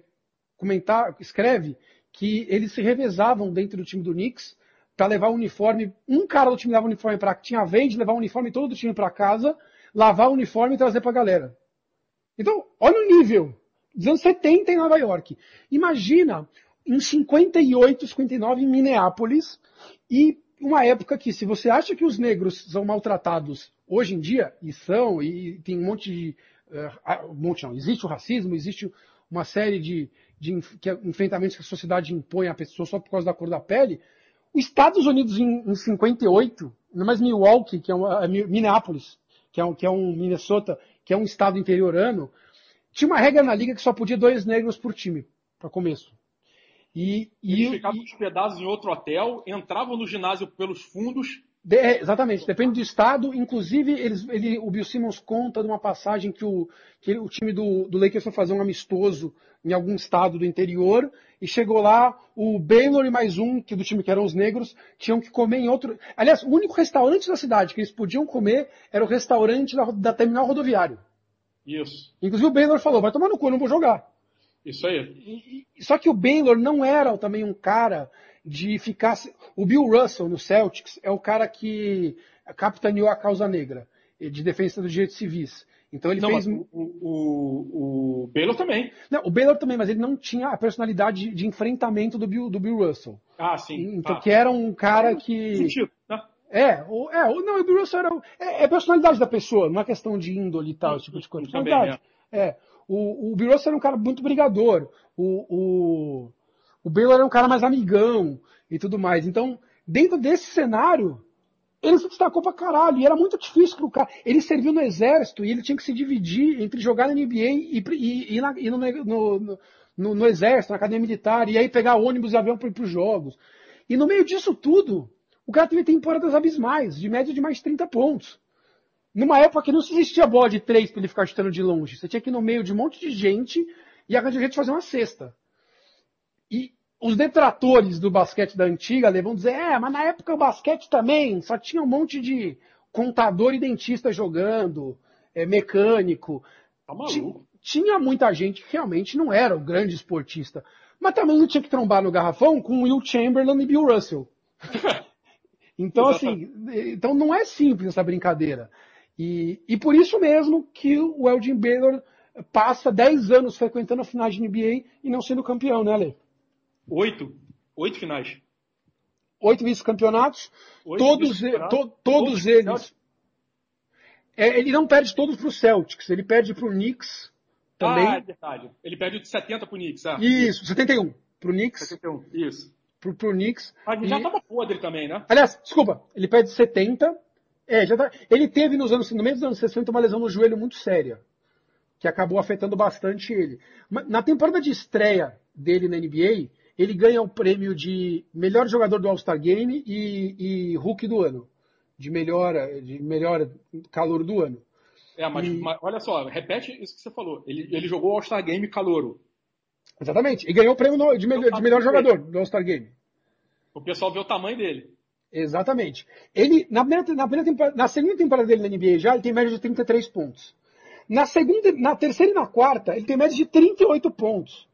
comentar, escreve que eles se revezavam dentro do time do Knicks para levar o uniforme. Um cara do time levava o uniforme para tinha a vez de levar o uniforme todo do time para casa, lavar o uniforme e trazer para a galera. Então, olha o nível. Dos anos 70 em Nova York. Imagina em 58, 59 em Minneapolis e uma época que se você acha que os negros são maltratados hoje em dia, e são, e tem um monte de. ah, um monte não, existe o racismo, existe uma série de, de que- enfrentamentos que a sociedade impõe à pessoa só por causa da cor da pele. Os Estados Unidos em, em 58, não mais Milwaukee, que é uma, é Mi- Minneapolis, que é, um, que é um Minnesota, que é um estado interiorano, tinha uma regra na liga que só podia dois negros por time, para começo. E, e, Eles ficavam e- hospedados em outro hotel, entravam no ginásio pelos fundos. De- exatamente, depende do estado. Inclusive, eles, ele, o Bill Simmons conta de uma passagem que o, que ele- o time do, do Lakers foi fazer um amistoso em algum estado do interior e chegou lá, o Baylor e mais um, que do time que eram os negros, tinham que comer em outro. Aliás, o único restaurante da cidade que eles podiam comer era o restaurante da, da terminal rodoviário. Isso. Inclusive o Baylor falou, vai tomar no cu, eu não vou jogar. Isso aí. E- Só que o Baylor não era também um cara de ficar. O Bill Russell no Celtics é o cara que capitaneou a causa negra eh, de defesa dos direitos civis. Então ele Não, fez. o, o, o Baylor também. Não, o Baylor também, mas ele não tinha a personalidade de, enfrentamento do Bill, do Bill Russell. Ah, sim. Então, tá. que era um cara que. Sentido, né? É, é, o, não, o Bill Russell era. É, é a personalidade da pessoa, não é questão de índole e tal, esse tipo de coisa. Também, Personalidade. É. O, o era um cara muito brigador. O, o, o Baylor era um cara mais amigão e tudo mais. Então, dentro desse cenário, ele se destacou pra caralho. E era muito difícil pro cara. Ele serviu no exército e ele tinha que se dividir entre jogar na NBA e, e, e, na- e no, no, no, no- exército, na academia militar, e aí pegar ônibus e avião para ir pros jogos. E no meio disso tudo, o cara teve temporadas abismais, de média de mais de 30 pontos. Numa época que não se existia bola de três para ele ficar chutando de longe. Você tinha que ir no meio de um monte de gente e arranjar de fazer uma cesta. E os detratores do basquete da antiga vão dizer, é, mas na época o basquete também só tinha um monte de contador e dentista jogando, é, mecânico. Tá maluco. Tinha muita gente que realmente não era o grande esportista. Mas também não tinha que trombar no garrafão com Will Chamberlain e Bill Russell. Então, assim, então não é simples essa brincadeira. E, e por isso mesmo que o Elgin Baylor passa 10 anos frequentando a final de NBA e não sendo campeão, né, Ale? Oito. Oito finais. Oito vice-campeonatos, todos, vice-campeonatos, to- todos todos eles. É, ele não perde todos para o Celtics, ele perde para o Knicks também. Ah, é verdade. Ele perde de 70 pro Knicks, ah. Isso, 71. Pro Knicks, 71. Isso. pro, pro Knicks. Mas já E- tava podre também, né? Aliás, desculpa, ele perde 70. É, já tá, ele teve nos anos, no meio dos anos 60 uma lesão no joelho muito séria, que acabou afetando bastante ele. Na temporada de estreia dele na NBA, ele ganha o prêmio de melhor jogador do All-Star Game e, e Hulk do ano, de melhor, de melhor calor do ano. É, mas, E- mas olha só, repete isso que você falou. Ele, ele jogou All-Star Game calouro. Exatamente. E ganhou o prêmio de, melhor, de melhor jogador do All-Star Game. O pessoal vê o tamanho dele. Exatamente. Ele, na, primeira, na, primeira temporada, na segunda temporada dele na NBA já, ele tem média de 33 pontos. Na segunda, na terceira e na quarta, ele tem média de 38 pontos.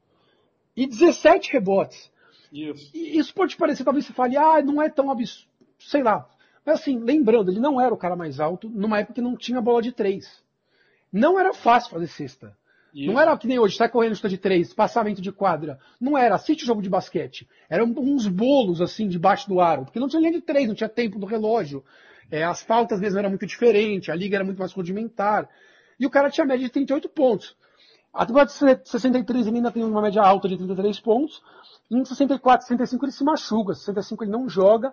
E 17 rebotes. Isso. E isso pode parecer, talvez você fale, ah, não é tão absurdo, sei lá. Mas assim, lembrando, ele não era o cara mais alto numa época que não tinha bola de três. Não era fácil fazer cesta. Isso. Não era que nem hoje, sai correndo chuta de três, passamento de quadra. Não era, assiste o jogo de basquete. Eram uns bolos assim debaixo do aro, porque não tinha linha de três, não tinha tempo do relógio. É, as faltas mesmo eram muito diferentes, a liga era muito mais rudimentar. E o cara tinha média de 38 pontos. A temporada de 63 ele ainda tem uma média alta de 33 pontos. Em 64, 65 ele se machuca. 65 ele não joga.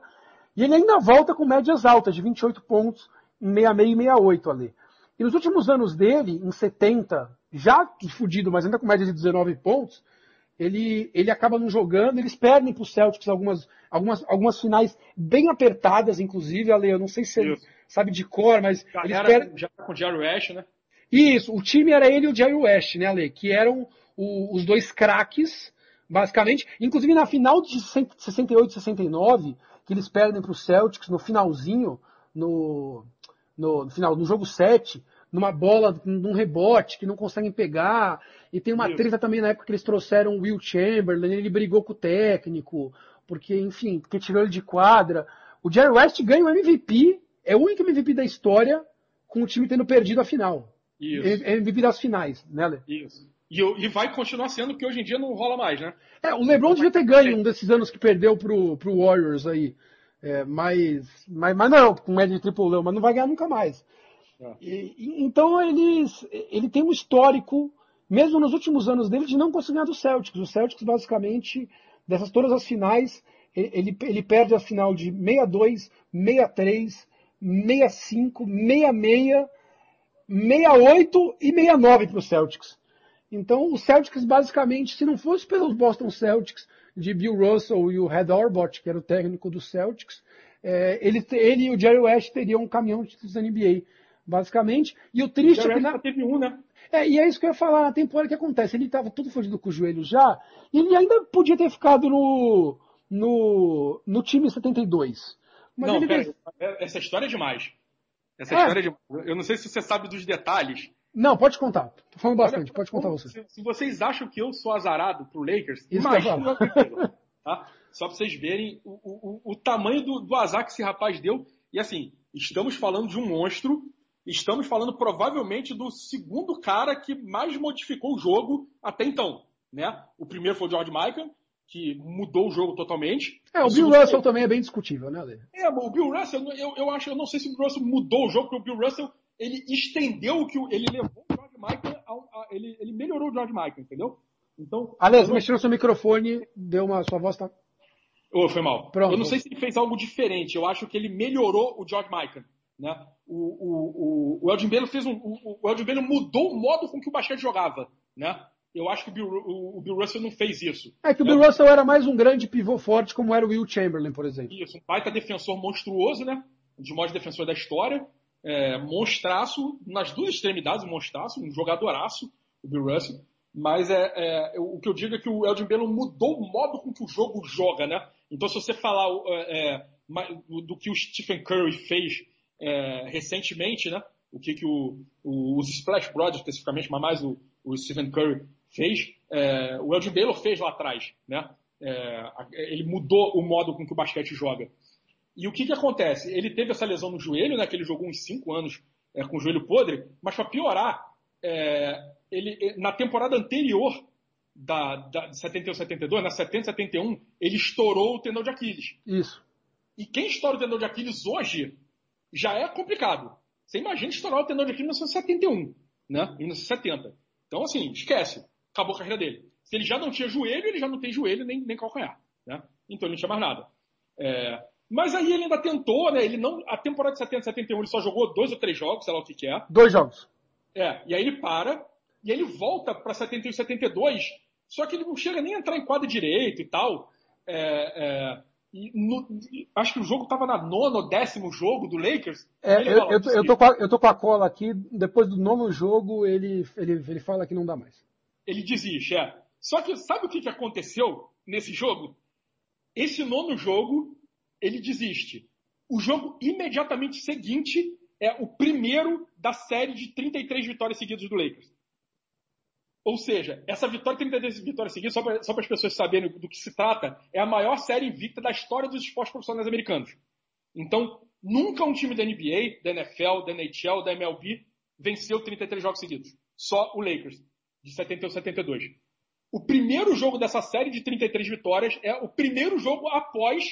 E ele ainda volta com médias altas de 28 pontos em 66 e 68 ali. E nos últimos anos dele, em 70, já fudido, mas ainda com média de 19 pontos, ele, ele acaba não jogando, eles perdem para o Celtics algumas, algumas, algumas finais bem apertadas, inclusive, Ale, eu não sei se você sabe de cor, mas Já eles perdem... já com o Jerry West, né? Isso, o time era ele e o Jerry West, né, Ale? Que eram o- os dois craques, basicamente. Inclusive na final de 68 e 69, que eles perdem para o Celtics no finalzinho, no, no, no final, no jogo 7, numa bola, num rebote que não conseguem pegar. E tem uma Isso. treta também na época que eles trouxeram o Will Chamberlain, ele brigou com o técnico, porque, enfim, porque tirou ele de quadra. O Jerry West ganha o MVP, é o único MVP da história com o time tendo perdido a final. Isso. É MVP das finais, né, Le? Isso. E, e vai continuar sendo, porque hoje em dia não rola mais, né? É, o LeBron devia ter ganho um desses anos que perdeu pro, pro Warriors aí. É, mas, mas, mas não, com média de triple mas não vai ganhar nunca mais. É. E- então ele tem um histórico, mesmo nos últimos anos dele, de não conseguir ganhar do Celtics. O Celtics, basicamente, dessas todas as finais, ele, ele perde a final de 62, 63, 65, 66, 68 e 69 para o Celtics. Então, o Celtics, basicamente, se não fosse pelos Boston Celtics, de Bill Russell e o Red Orbot, que era o técnico do Celtics, é, ele, ele e o Jerry West teriam um caminhão de títulos NBA, basicamente. E o triste é que na, teve um, né? é, e é isso que eu ia falar, na temporada que acontece, ele estava todo fodido com o joelho já, e ele ainda podia ter ficado no, no, no time 72. Mas não, ele pera, essa história é demais. Essa É. história é demais. Eu não sei se você sabe dos detalhes. Não, pode contar. Tô falando bastante, Olha, pode contar você. Se, se vocês acham que eu sou azarado pro Lakers, Isso imagina tá? Só pra vocês verem o, o, o- o tamanho do, do azar que esse rapaz deu. E assim, estamos falando de um monstro, estamos falando provavelmente do segundo cara que mais modificou o jogo até então. Né? O primeiro foi o George Michael, que mudou o jogo totalmente. É, o O Bill Russell também é bem discutível, né, Ale? é, o Bill Russell, eu, eu acho, eu não sei se o Bill Russell mudou o jogo, porque o Bill Russell, ele estendeu o que ele levou o George Michael, ao- a- ele, ele melhorou o George Michael, entendeu? Então, eu não- mexeu no seu microfone, deu uma. Sua voz tá. Ô, foi mal. Pronto. Eu não sei se ele fez algo diferente, eu acho que ele melhorou o George Michael, né? O, o, o, o Elgin Baylor fez um, o, o Elgin Baylor mudou o modo com que o basquete jogava, né? Eu acho que o Bill, o, o Bill Russell não fez isso. É que o né? Bill Russell era mais um grande pivô forte, como era o Will Chamberlain, por exemplo. Isso, um baita defensor monstruoso, né? Um dos maiores defensores da história. É, monstraço, nas duas extremidades, um monstraço, um jogadoraço, o Bill Russell. Mas é, é, o que eu digo é que o Elgin Baylor mudou o modo com que o jogo joga, né? Então, se você falar é, é, do que o Stephen Curry fez é, recentemente, né? O que, que o, o- os Splash Brothers, especificamente, mas mais o, o Stephen Curry fez, é, o Elgin Baylor fez lá atrás, né? É, ele mudou o modo com que o basquete joga. E o que, que acontece? Ele teve essa lesão no joelho, né? Que ele jogou uns 5 anos é, com o joelho podre, mas para piorar, é, ele, na temporada anterior da, da de 71 72, na 70 71, ele estourou o tendão de Aquiles. Isso. E quem estoura o tendão de Aquiles hoje já é complicado. Você imagina estourar o tendão de Aquiles em 1971, né? Em 1970. Então, assim, esquece. Acabou a carreira dele. Se ele já não tinha joelho, ele já não tem joelho nem, nem calcanhar, né? Então ele não tinha mais nada. É, mas aí ele ainda tentou, né? Ele não, a temporada de 70 71 ele só jogou dois ou três jogos, sei lá o que que é. Dois jogos. É, e aí ele para, e aí ele volta para 71 e 72, só que ele não chega nem a entrar em quadra direito e tal. É, é, e no- acho que o jogo estava na nona ou décimo jogo do Lakers. É, eu, eu, tô- eu, tô com a, eu tô com a cola aqui, depois do nono jogo, ele, ele, ele fala que não dá mais. Ele desiste, é. Só que sabe o que, que aconteceu nesse jogo? Esse nono jogo, ele desiste. O jogo imediatamente seguinte é o primeiro da série de 33 vitórias seguidas do Lakers. Ou seja, essa vitória, 33 vitórias seguidas, só para as pessoas saberem do que se trata, é a maior série invicta da história dos esportes profissionais americanos. Então, nunca um time da NBA, da NFL, da NHL, da MLB venceu 33 jogos seguidos. Só o Lakers, de 71 72. O primeiro jogo dessa série de 33 vitórias é o primeiro jogo após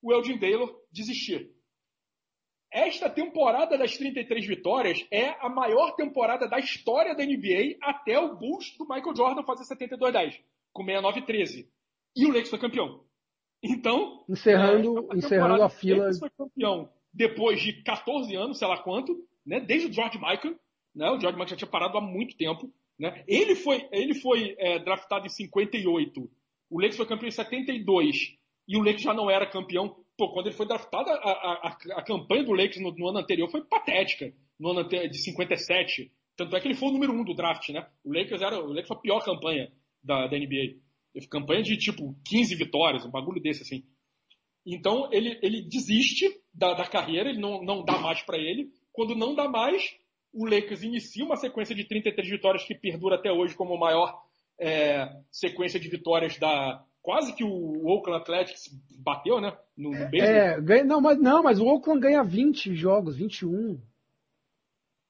o Elgin Baylor desistir. Esta temporada das 33 vitórias é a maior temporada da história da NBA até o Bulls do Michael Jordan fazer 72-10, com 69-13. E o Lakers foi campeão. Então, encerrando, é, encerrando a fila. O Lakers foi campeão depois de 14 anos, sei lá quanto, né? Desde o George Michael, né? O George Michael já tinha parado há muito tempo, né? Ele foi, ele foi é, draftado em 58. O Lakers foi campeão em 72 e o Lakers já não era campeão. Pô, quando ele foi draftado, a, a, a campanha do Lakers no, no, ano anterior foi patética, no ano de 57. Tanto é que ele foi o número um do draft, né? O Lakers era o Lakers foi a pior campanha da, da NBA. Campanha de tipo 15 vitórias, um bagulho desse assim. Então ele, ele desiste da, da carreira, ele não, não dá mais para ele. Quando não dá mais, o Lakers inicia uma sequência de 33 vitórias que perdura até hoje como a maior é, sequência de vitórias da, quase que o Oakland Athletics bateu, né? No, no é, ganha, não, mas, não, mas o Oakland ganha 20 jogos, 21.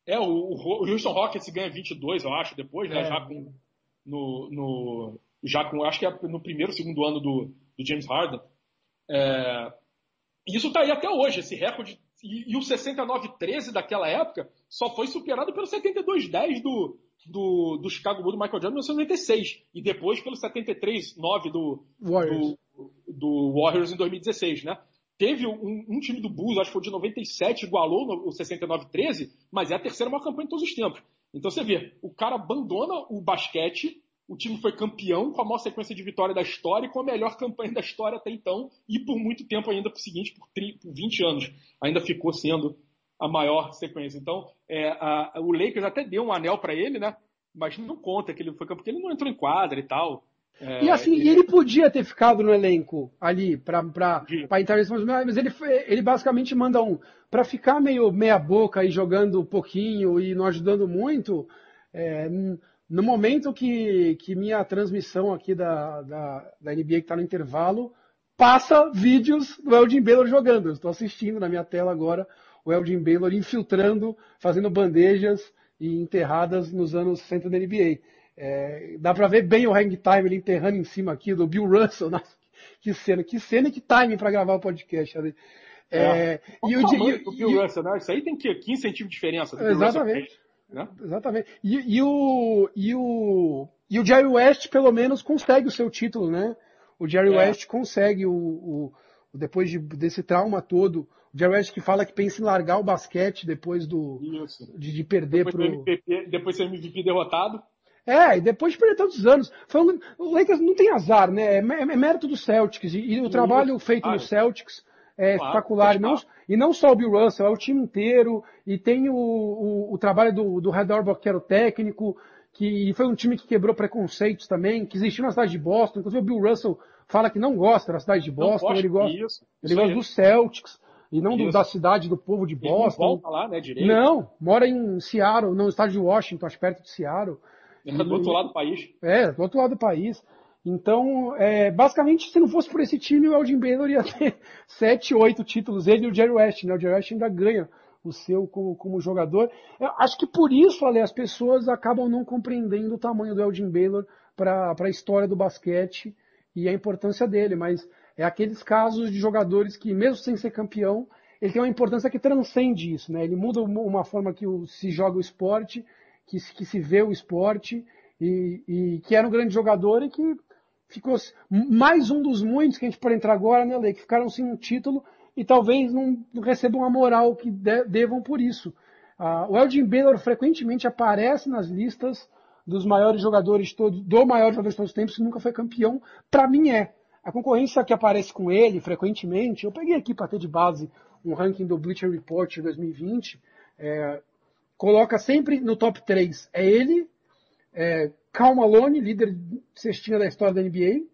É, o, o Houston Rockets ganha 22, eu acho, depois, né? É. Já com, no, no, já com, acho que é no primeiro, segundo ano do, do James Harden. É, isso tá aí até hoje, esse recorde. E, e o 69-13 daquela época só foi superado pelo 72-10 do, do, do Chicago Bulls do Michael Jordan em 1996 e depois pelo 73-9 do Warriors. Do, do, Warriors em 2016, né? Teve um, um, time do Bulls, acho que foi de 97, igualou no, o 69-13, mas é a terceira maior campanha de todos os tempos. Então você vê, o cara abandona o basquete, o time foi campeão com a maior sequência de vitória da história e com a melhor campanha da história até então, e por muito tempo ainda, por seguinte, por, 30, por 20 anos, ainda ficou sendo a maior sequência. Então, é, a, o Lakers até deu um anel para ele, né? Mas não conta que ele foi campeão, porque ele não entrou em quadra e tal. É, e assim, ele... ele... podia ter ficado no elenco ali para entrar nesse mas ele, ele basicamente manda um para ficar meio meia boca e jogando um pouquinho e não ajudando muito. É, no momento que, que minha transmissão aqui da, da, da NBA que está no intervalo passa vídeos do Elgin Baylor jogando. estou assistindo na minha tela agora o Elgin Baylor infiltrando, fazendo bandejas e enterradas nos anos 60 da NBA. É, dá para ver bem o hang time ele enterrando em cima aqui do Bill Russell. Nossa, que cena, que cena e que timing para gravar o podcast. É, é, e o, e, o Bill e, Russell, né? Isso aí tem que 15 centímetros de diferença. Exatamente. Né? Exatamente. E, e, o, e, o, e o Jerry West, pelo menos, consegue o seu título, né? O Jerry é. West consegue o, o depois de, desse trauma todo, o Jerry West que fala que pensa em largar o basquete depois do de, de, perder depois pro MVP, depois ser MVP derrotado. É, e depois de perder tantos anos. Foi um, o Lakers não tem azar, né? É, é, é mérito do Celtics. E, e o trabalho feito no Celtics é claro, espetacular. Não, e não só o Bill Russell, é o time inteiro. E tem o, o, o trabalho do, do Red Auerbach, que era o técnico, que foi um time que quebrou preconceitos também, que existiu na cidade de Boston. Inclusive o Bill Russell fala que não gosta da cidade de Boston, ele gosta, isso, ele gosta do Celtics e não do, da cidade do povo de Boston. Ele não volta lá, né, direito. Não, mora em Seattle, no estado de Washington, acho perto de Seattle. É do outro lado do país. É, do outro lado do país. Então, é, basicamente, se não fosse por esse time, o Elgin Baylor ia ter sete, oito títulos. Ele e o Jerry West, né? O Jerry West ainda ganha o seu como, como jogador. Eu acho que por isso, Ale, as pessoas acabam não compreendendo o tamanho do Elgin Baylor para a história do basquete e a importância dele, mas é aqueles casos de jogadores que, mesmo sem ser campeão, ele tem uma importância que transcende isso, né? Ele muda uma forma que se joga o esporte, que, que se vê o esporte, e, e, que era um grande jogador e que ficou mais um dos muitos que a gente pode entrar agora, né, Lei, que ficaram sem um título e talvez não recebam a moral que de, devam por isso. Uh, o Elgin Baylor frequentemente aparece nas listas dos maiores jogadores todos, do maior jogador de todos os tempos, que nunca foi campeão, para mim é. A concorrência que aparece com ele frequentemente, eu peguei aqui para ter de base um ranking do Bleacher Report de 2020, é, coloca sempre no top 3. É ele, é, Cal Malone, líder de cestinha da história da NBA,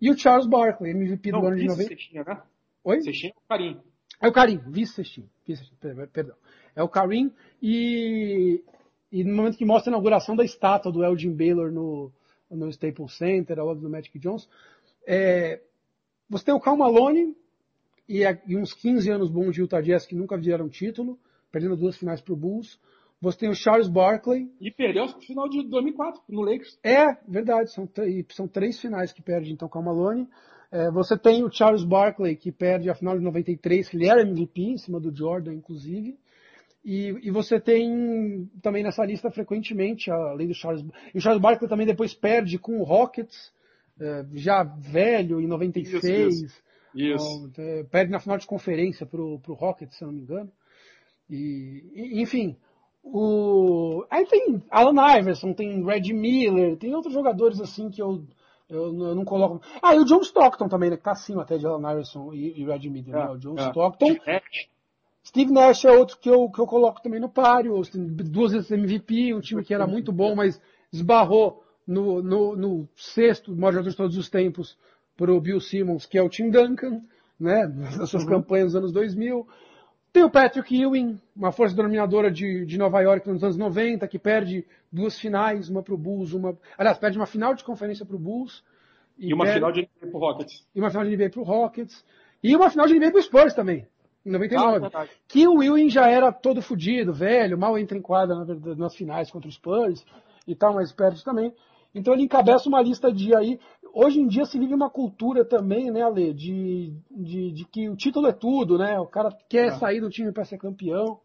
e o Charles Barkley, MVP Não, do ano de 90. Cestinha, né? Oi? Cestinha é o Karim. É o Karim, vice-cestinha. Vice perdão. É o Karim e e no momento que mostra a inauguração da estátua do Elgin Baylor no, no Staples Center, ao lado do Magic Johnson, é, você tem o Cal Malone e, e, uns 15 anos bons de Utah Jazz que nunca vieram título, perdendo duas finais para o Bulls. Você tem o Charles Barkley. E perdeu no final de 2004 no Lakers. É, verdade. São, são três finais que perde então o Cal Malone. É, você tem o Charles Barkley, que perde a final de 93, que ele era MVP em cima do Jordan, inclusive. E, e, você tem também nessa lista frequentemente, além do Charles. E o Charles Barkley também depois perde com o Rockets, é, já velho, em 96. Isso. isso. isso. Então, é, perde na final de conferência pro, pro Rockets, se eu não me engano. E, enfim, o... aí tem Alan Iverson, tem Red Miller, tem outros jogadores assim que eu eu, eu, não coloco. Ah, e o John Stockton também, né? Que tá acima até de Alan Iverson e, e Red Miller, né? É, o John é. Stockton. Steve Nash é outro que eu, que eu coloco também no páreo. Duas vezes MVP, um time que era muito bom, mas esbarrou no, no, no sexto maior jogador de todos os tempos para o Bill Simmons, que é o Tim Duncan, né? Nas suas uhum. campanhas dos anos 2000. Tem o Patrick Ewing, uma força dominadora de, de Nova York nos anos 90, que perde duas finais, uma para o Bulls, uma. Aliás, perde uma final de conferência para o Bulls. E, e uma perde, final de NBA para o Rockets. E uma final de NBA para o Rockets. E uma final de NBA para o Spurs também, em 99. Ah, que o Ewing já era todo fodido, velho, mal entra em quadra nas finais contra os Spurs e tal, mas perde também. Então ele encabeça uma lista de aí. Hoje em dia se vive uma cultura também, né, Ale, de, de, de que o título é tudo, né? O cara quer é. sair do time para ser campeão.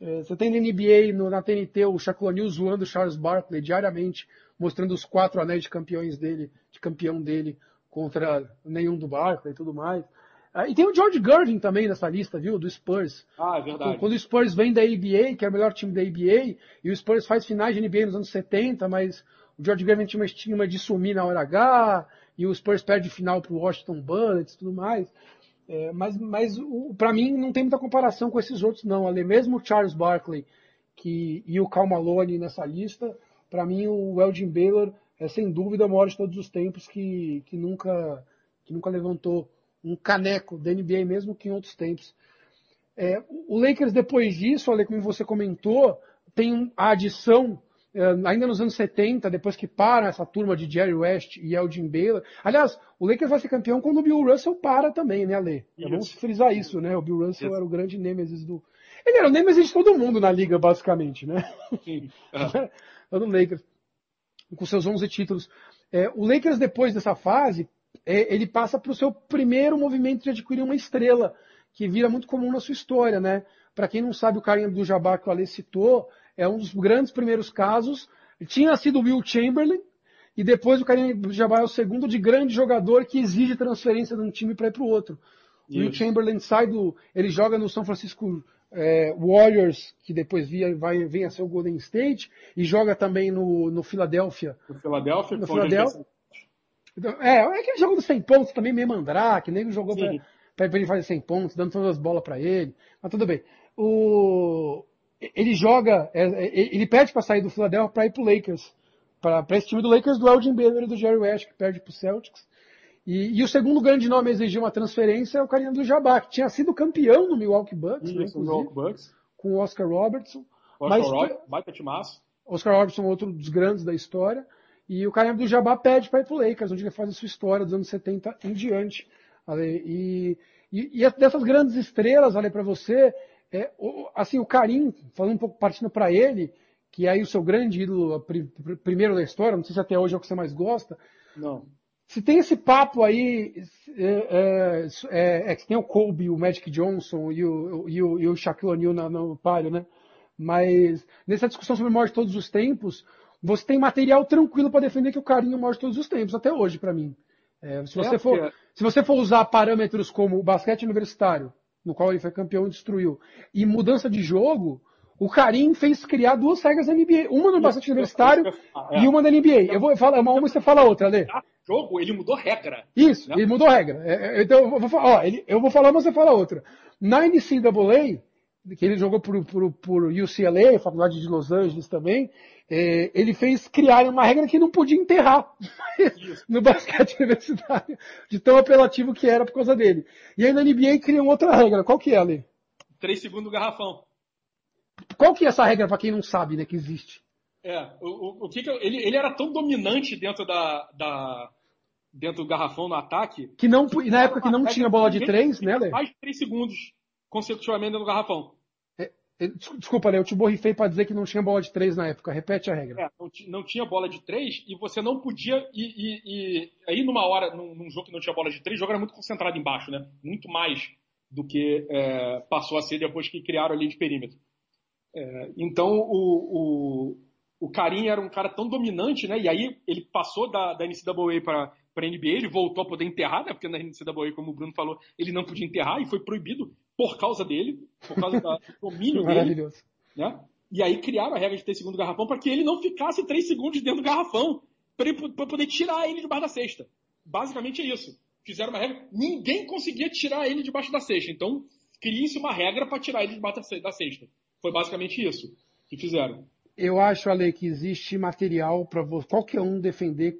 É, você tem na NBA, no, na TNT, o Shaquille O'Neal zoando o Charles Barkley diariamente, mostrando os quatro anéis de campeões dele, de campeão dele, contra nenhum do Barkley e tudo mais. Ah, e tem o George Gurdon também nessa lista, viu? Do Spurs. Ah, é verdade. Quando o Spurs vem da ABA, que é o melhor time da ABA, e o Spurs faz finais de NBA nos anos 70, mas o George Gervin tinha uma estigma de sumir na hora H, e o Spurs perde final para o Washington Bullets e tudo mais. É, mas mas para mim não tem muita comparação com esses outros não. Ali mesmo o Charles Barkley que, e o Cal Malone nessa lista, para mim o Elgin Baylor é sem dúvida o maior de todos os tempos que, que, nunca, que nunca levantou um caneco da NBA mesmo que em outros tempos. É, o Lakers depois disso, olha como você comentou, tem a adição ainda nos anos 70, depois que para essa turma de Jerry West e Elgin Baylor. Aliás, o Lakers vai ser campeão quando o Bill Russell para também, né, Ale? É, vamos frisar isso, né? O Bill Russell isso. era o grande nêmesis do. Ele era o nêmesis de todo mundo na liga, basicamente, né? Sim. Uhum. no Lakers. Com seus 11 títulos. É, o Lakers, depois dessa fase, é, ele passa para o seu primeiro movimento de adquirir uma estrela, que vira muito comum na sua história, né? Para quem não sabe, o carinha do Jabá que o Ale citou, é um dos grandes primeiros casos. Tinha sido Will Chamberlain, e depois o Karim Jabbar é o segundo de grande jogador que exige transferência de um time para ir para o outro. O Will Chamberlain sai do. Ele joga no São Francisco é, Warriors, que depois via, vai, vem a ser o Golden State, e joga também no, no Philadelphia. No Philadelphia, no Philadelphia. Então, é, é aquele jogo dos 100 pontos também, meio mandrake, nem jogou para ele fazer 100 pontos, dando todas as bolas para ele. Mas tudo bem. O, ele joga, é, é, ele pede para sair do Philadelphia para ir para o Lakers, para esse time do Lakers do Elgin Baylor e do Jerry West, que perde para o Celtics. E, e, o segundo grande nome a exigir uma transferência é o carinha do Jabá, que tinha sido campeão no Milwaukee Bucks, né, Milwaukee Bucks. com o Oscar Robertson. Oscar mas, Robertson, baita timaço. Oscar Robertson, outro dos grandes da história. E o carinha do Jabá pede para ir para o Lakers, onde ele faz a sua história dos anos 70 em diante. E, e, e dessas grandes estrelas, olha para você, é, assim, o Karim, falando um pouco partindo para ele, que é aí o seu grande ídolo primeiro da história, não sei se até hoje é o que você mais gosta. Não. Se tem esse papo aí, é, é, é, é que tem o Kobe, o Magic Johnson e o, e o, e o Shaquille O'Neal no palio, né? Mas nessa discussão sobre o maior de todos os tempos, você tem material tranquilo para defender que o Karim é o maior de todos os tempos, até hoje, para mim. É, se, você for, se você for usar parâmetros como o basquete universitário, no qual ele foi campeão e destruiu. E mudança de jogo, o Karim fez criar duas regras da NBA. Uma no basquete universitário é. e uma da NBA. Eu vou falar uma, uma você fala outra, Lê. Jogo, ele mudou regra. Isso, né? ele mudou regra. É, é, então, eu vou, ó, ele, eu vou falar uma, você fala outra. Na NCAA, que ele jogou por, por, por UCLA, Faculdade de Los Angeles também, é, ele fez criar uma regra que não podia enterrar no basquete universitário, de tão apelativo que era por causa dele. E aí na NBA criam outra regra. Qual que é, Ale? Três segundos garrafão. Qual que é essa regra para quem não sabe, né, que existe? É, o, o, o que, que ele, ele era tão dominante dentro da, da dentro do garrafão no ataque que não que na época que não tinha bola de três, né, Ale? Mais de três segundos consecutivamente no garrafão. É, Desculpa, Léo, eu te borrifei para dizer que não tinha bola de três na época. Repete a regra. É, não, não, tinha bola de três e você não podia. E, e, e aí, numa hora, num, num, jogo que não tinha bola de três, o jogo era muito concentrado embaixo, né? Muito mais do que é, passou a ser depois que criaram ali de perímetro. É, então, o, o, o Karim era um cara tão dominante, né? E aí ele passou da, da NCAA para para a NBA, ele voltou a poder enterrar, né? Porque na NCAA, como o Bruno falou, ele não podia enterrar e foi proibido por causa dele, por causa do domínio dele. Né? E aí criaram a regra de ter segundo garrafão para que ele não ficasse três segundos dentro do garrafão para poder tirar ele debaixo da cesta. Basicamente é isso. Fizeram uma regra, ninguém conseguia tirar ele debaixo da cesta. Então, cria-se uma regra para tirar ele debaixo da cesta. Foi basicamente isso que fizeram. Eu acho, Ale, que existe material para qualquer um defender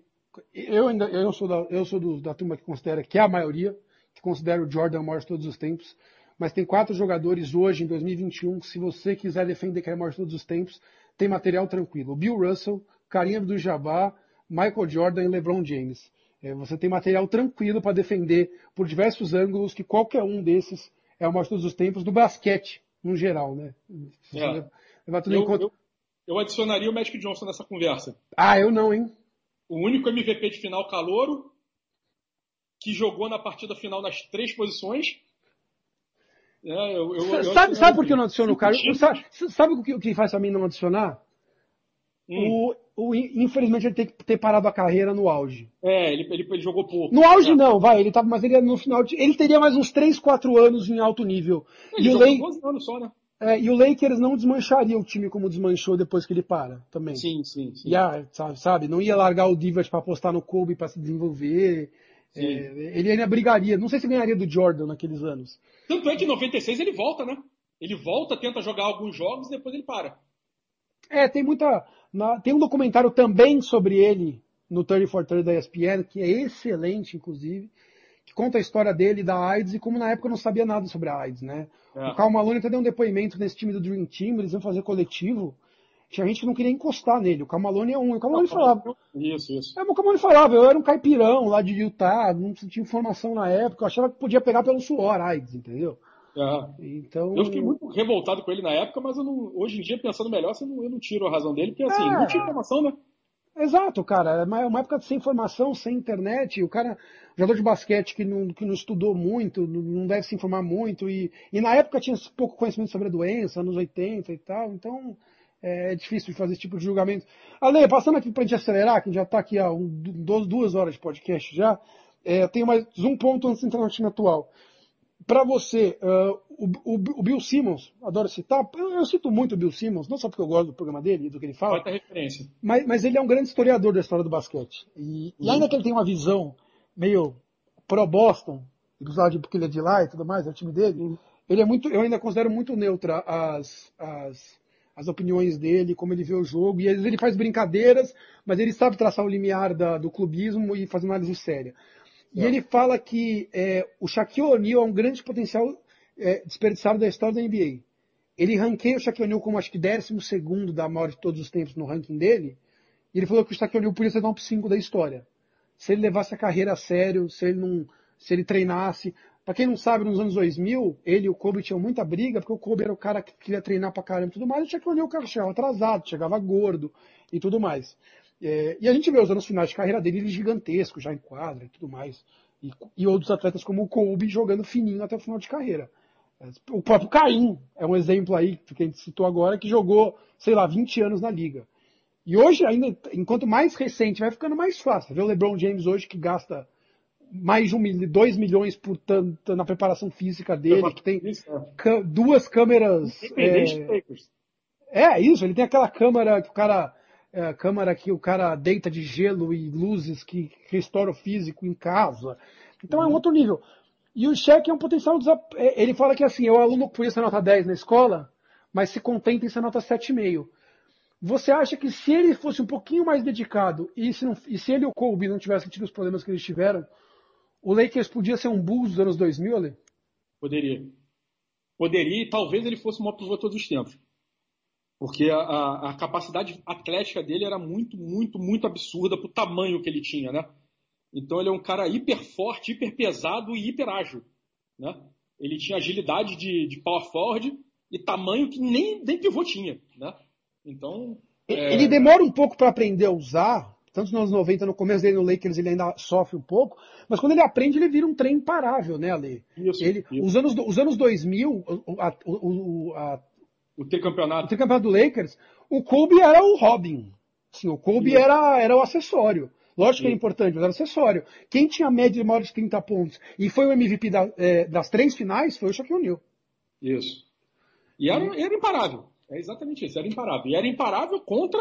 eu ainda eu sou da, eu sou do, da turma que considera que é a maioria que considera o Jordan o maior de todos os tempos, mas tem quatro jogadores hoje em 2021 se você quiser defender que é maior de todos os tempos, tem material tranquilo. Bill Russell, Karim Abdul-Jabbar, Michael Jordan e LeBron James. É, você tem material tranquilo para defender por diversos ângulos que qualquer um desses é o maior de todos os tempos do basquete, no geral, né? É. Eu, eu, eu adicionaria o Magic Johnson nessa conversa. Ah, eu não, hein? o único MVP de final calouro que jogou na partida final nas três posições. É, eu, eu, sabe, sabe por que eu não adiciono o cara? Sabe, sabe o, que, o que faz a mim não adicionar? Hum. O, o, infelizmente ele tem que ter parado a carreira no auge. É, ele, ele, ele jogou pouco. No auge é. não, vai, ele tava, mas ele no final, ele teria mais uns 3, 4 anos em alto nível. Ele e o. 12 anos só, né? É, e o Lakers não desmancharia o time como desmanchou depois que ele para, também. Sim, sim, sim. Ia, sabe, sabe, não ia largar o Divas para apostar no Kobe para se desenvolver. É, ele ainda brigaria. Não sei se ganharia do Jordan naqueles anos. Tanto é que em 96 ele volta, né? Ele volta, tenta jogar alguns jogos e depois ele para. É, tem muita. Na, tem um documentário também sobre ele no 30 for 30 da ESPN, que é excelente, inclusive, que conta a história dele da AIDS e como na época não sabia nada sobre a AIDS, né? É. O Carl Malone até deu um depoimento nesse time do Dream Team, eles iam fazer coletivo. Tinha gente que não queria encostar nele. O Carl Malone é um. O Carl Malone falava. Isso, isso. É, o Carl Malone falava, eu era um caipirão lá de Utah, não tinha informação na época, eu achava que podia pegar pelo suor AIDS, entendeu? É. Então... Eu fiquei muito revoltado com ele na época, mas não, hoje em dia, pensando melhor, eu não, eu não tiro a razão dele, porque assim, é. não tinha informação, né? Exato, cara. É uma época sem informação, sem internet. O cara, jogador de basquete que não, que não estudou muito, não deve se informar muito. E, e na época tinha pouco conhecimento sobre a doença, anos 80 e tal. Então é, é difícil de fazer esse tipo de julgamento. Ale, passando aqui pra gente acelerar, que já tá aqui há um, duas horas de podcast já. É, tenho mais um ponto antes de entrar no time atual para você, uh, o, o, o, Bill Simmons, adoro citar, eu, eu, cito muito o Bill Simmons, não só porque eu gosto do programa dele e do que ele fala. Mas, mas ele é um grande historiador da história do basquete. E, e ainda que ele tenha uma visão meio pro-Boston, porque ele é de lá e tudo mais, é o time dele, uhum. ele é muito, eu ainda considero muito neutra as, as, as opiniões dele, como ele vê o jogo, e às vezes ele faz brincadeiras, mas ele sabe traçar o limiar da, do clubismo e fazer uma análise séria. E ele fala que é, o Shaquille O'Neal é um grande potencial é, desperdiçado da história da NBA. Ele ranqueia o Shaquille O'Neal como acho que décimo segundo da maior de todos os tempos no ranking dele. E ele falou que o Shaquille O'Neal podia ser top 5 da história. Se ele levasse a carreira a sério, se ele não, se ele treinasse. Pra quem não sabe, nos anos 2000, ele e o Kobe tinham muita briga, porque o Kobe era o cara que queria treinar pra caramba e tudo mais, e o Shaquille O'Neal o cara chegava atrasado, chegava gordo e tudo mais. É, e a gente vê os anos finais de carreira dele, ele gigantesco, já em quadra e tudo mais. E, e, outros atletas como o Kobe jogando fininho até o final de carreira. É, o próprio Caim é um exemplo aí, que a gente citou agora, que jogou, sei lá, 20 anos na liga. E hoje, ainda, enquanto mais recente, vai ficando mais fácil. Vê o LeBron James hoje que gasta mais de um, 2 milhões por tanto na preparação física dele, que tem duas câmeras. É, é, isso, ele tem aquela câmera que o cara é, câmara que o cara deita de gelo e luzes que restaura o físico em casa. Então é um outro nível. E o cheque é um potencial desap... É, ele fala que assim, é o aluno que podia ser nota 10 na escola, mas se contenta em ser nota 7,5. Você acha que se ele fosse um pouquinho mais dedicado e se, não, e se ele e o Kobe não tivessem tido os problemas que eles tiveram, o Lakers podia ser um Bulls dos anos 2000, ali? Poderia. Poderia e talvez ele fosse o maior pivô todos os tempos. Porque a, a, capacidade atlética dele era muito, muito, muito absurda pro tamanho que ele tinha, né? Então ele é um cara hiper forte, hiper pesado e hiper ágil, né? Ele tinha agilidade de, de power forward e tamanho que nem, nem pivô tinha, né? Então... É... Ele demora um pouco para aprender a usar, tanto nos anos 90, no começo dele no Lakers ele ainda sofre um pouco, mas quando ele aprende ele vira um trem imparável, né, Ale? Isso, ele, isso. Os, anos, os anos 2000, a, o, a, o tricampeonato. O tricampeonato do Lakers, o Kobe era o Robin. Sim, o Kobe era, era o acessório. Lógico que é importante, mas era acessório. Quem tinha média de maior de 30 pontos e foi o MVP da, é, das três finais foi o Shaquille O'Neal. Isso. E era, era imparável. É exatamente isso, era imparável. E era imparável contra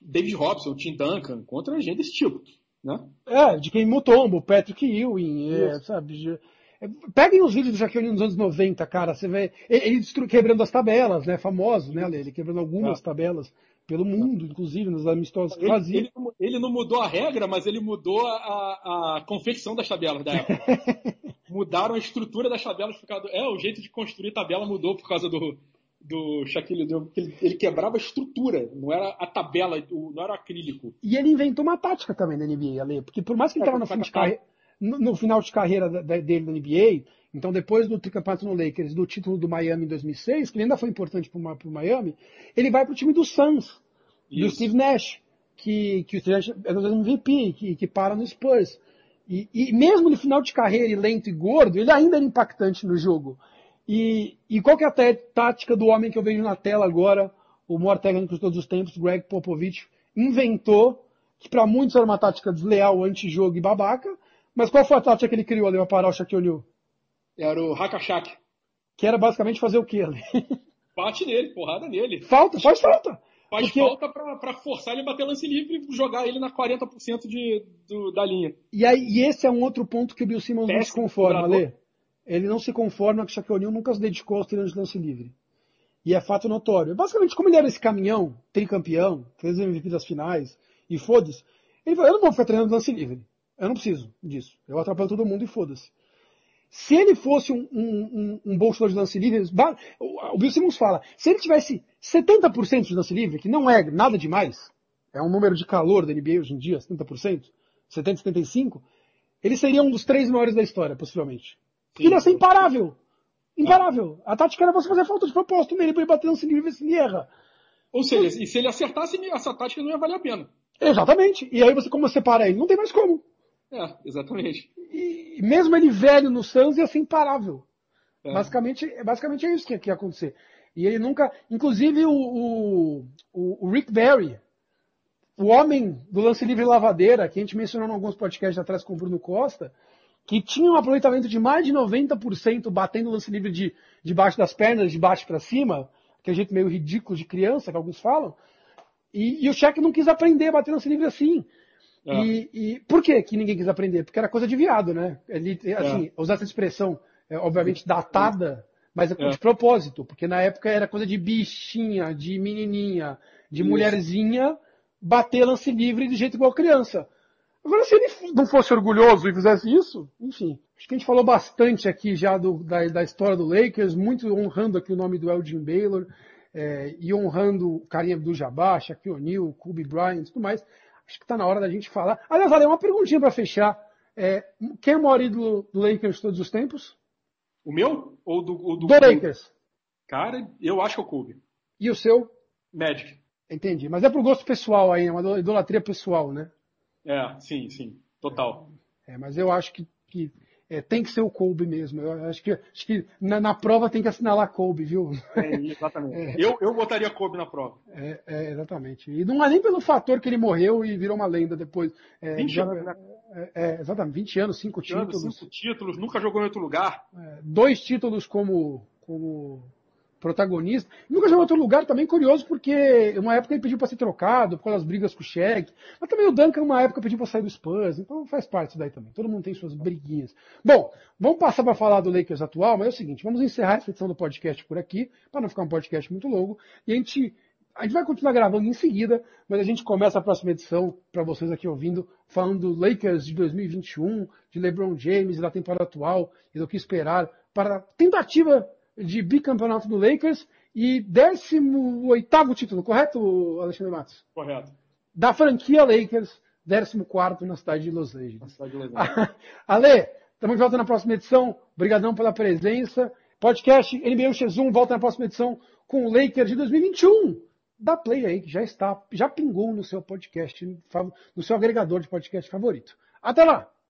David Robson, Tim Duncan, contra gente desse tipo. Né? É, de quem Mutombo, Patrick Ewing, é, sabe? É, peguem os vídeos do Shaquille O'Neal nos anos 90, cara, você vê ele, ele quebrando as tabelas, né, famoso, né, ele quebrando algumas é. tabelas pelo mundo, inclusive, nos amistosos que fazia. Ele, ele, não mudou a regra, mas ele mudou a, a confecção das tabelas da época. Mudaram a estrutura das tabelas por causa do, É, o jeito de construir tabela mudou por causa do, do Shaquille O'Neal, ele, ele quebrava a estrutura, não era a tabela, não era acrílico. E ele inventou uma tática também da NBA, Ale, porque por mais que ele estava é, no, no, no, final de carreira da, da, dele na NBA, então depois do tricampeonato no Lakers, do título do Miami em 2006, que ainda foi importante para o Miami, ele vai para o time do Suns, Isso. do Steve Nash, que, que o Steve Nash é o MVP, que, que para no Spurs. E, e mesmo no final de carreira e lento e gordo, ele ainda era impactante no jogo. E, e qual que é a tática do homem que eu vejo na tela agora, o maior técnico de todos os tempos, Greg Popovich, inventou, que para muitos era uma tática desleal, anti-jogo e babaca, mas qual foi a tática que ele criou ali para parar o Shaquille O'Neal? Era o Hakashak. Que era basicamente fazer o quê ali? Bate nele, porrada nele. Falta, faz falta. Faz Porque... falta para forçar ele a bater lance livre e jogar ele na 40% de, do, da linha. E, aí, e esse é um outro ponto que o Bill Simmons Péssimo não se conforma, Lê. Ele não se conforma que Shaquille O'Neal nunca se dedicou aos treinos de lance livre. E é fato notório. Basicamente, como ele era esse caminhão, tricampeão, fez MVP das finais, e foda-se, ele falou, eu não vou ficar treinando lance livre. Eu não preciso disso. Eu atrapalho todo mundo e foda-se. Se ele fosse um, um, um, um bom de lance livre, o Bill Simmons fala, se ele tivesse 70% de lance livre, que não é nada demais, é um número de calor da NBA hoje em dia, 70%, 70, 75%, ele seria um dos três maiores da história, possivelmente. Ele ia ser imparável. Imparável. A tática era você fazer falta de propósito nele para ele bater no livre e se ele erra. Ou seja, e se ele acertasse, essa tática não ia valer a pena. Exatamente. E aí você, como você para ele? Não tem mais como. É, exatamente. E mesmo ele velho no Suns ia ser imparável. É. Basicamente, basicamente é isso que, que ia acontecer. E ele nunca. Inclusive o, o, o Rick Barry, o homem do lance livre lavadeira, que a gente mencionou em alguns podcasts atrás com o Bruno Costa, que tinha um aproveitamento de mais de 90% batendo o lance livre de, de baixo das pernas, de baixo para cima, aquele jeito meio ridículo de criança que alguns falam. E, e o Shaq não quis aprender a bater lance livre assim. É. E, e, por que que ninguém quis aprender? Porque era coisa de viado, né? Ele, assim, é. usar essa expressão, é, obviamente datada, mas é, de propósito, porque na época era coisa de bichinha, de menininha, de Isso. mulherzinha, bater lance livre de jeito igual criança. Agora, se ele não fosse orgulhoso e fizesse isso, enfim. Acho que a gente falou bastante aqui já do, da, da, história do Lakers, muito honrando aqui o nome do Elgin Baylor, é, e honrando o carinha do Jabá, Shaquille O'Neal, Kobe Bryant e tudo mais. Acho que está na hora da gente falar. Aliás, olha, uma perguntinha para fechar. É, quem é o maior ídolo do Lakers todos os tempos? O meu? Ou do, ou do, do Lakers? Cara, eu acho que é o Kobe. E o seu? Magic. Entendi. Mas é pro gosto pessoal aí, é uma idolatria pessoal, né? É, sim, sim, total. É, mas eu acho que, que é, tem que ser o Kobe mesmo. Eu acho que, acho que na, na prova tem que assinalar Kobe, viu? É, exatamente. É, eu, eu botaria Kobe na prova. É, é, exatamente. E não é nem pelo fator que ele morreu e virou uma lenda depois. É, 20 já, anos, né? É, é, exatamente, 20 anos, 5 títulos. 5 títulos, nunca jogou em outro lugar. dois títulos como, como protagonista. Nunca jogou em outro lugar também curioso, porque uma época ele pediu para ser trocado, por causa das brigas com o Shaq. Mas também o Duncan, uma época, pediu para sair do Spurs. Então faz parte disso daí também. Todo mundo tem suas briguinhas. Bom, vamos passar para falar do Lakers atual, mas é o seguinte, vamos encerrar essa edição do podcast por aqui, para não ficar um podcast muito longo. E a gente a gente vai continuar gravando em seguida, mas a gente começa a próxima edição para vocês aqui ouvindo, falando do Lakers de 2021, de LeBron James da temporada atual e do que esperar para a tentativa de bicampeonato do Lakers e 18 título, correto, Alexandre Matos? Correto. Da franquia Lakers, 14 na cidade de Los Angeles. Na cidade de Los Angeles. Ale, estamos de volta na próxima edição. Obrigadão pela presença. Podcast NBA X1 volta na próxima edição com o Lakers de 2021 da Play aí, que já está, já pingou no seu podcast, no seu agregador de podcast favorito. Até lá!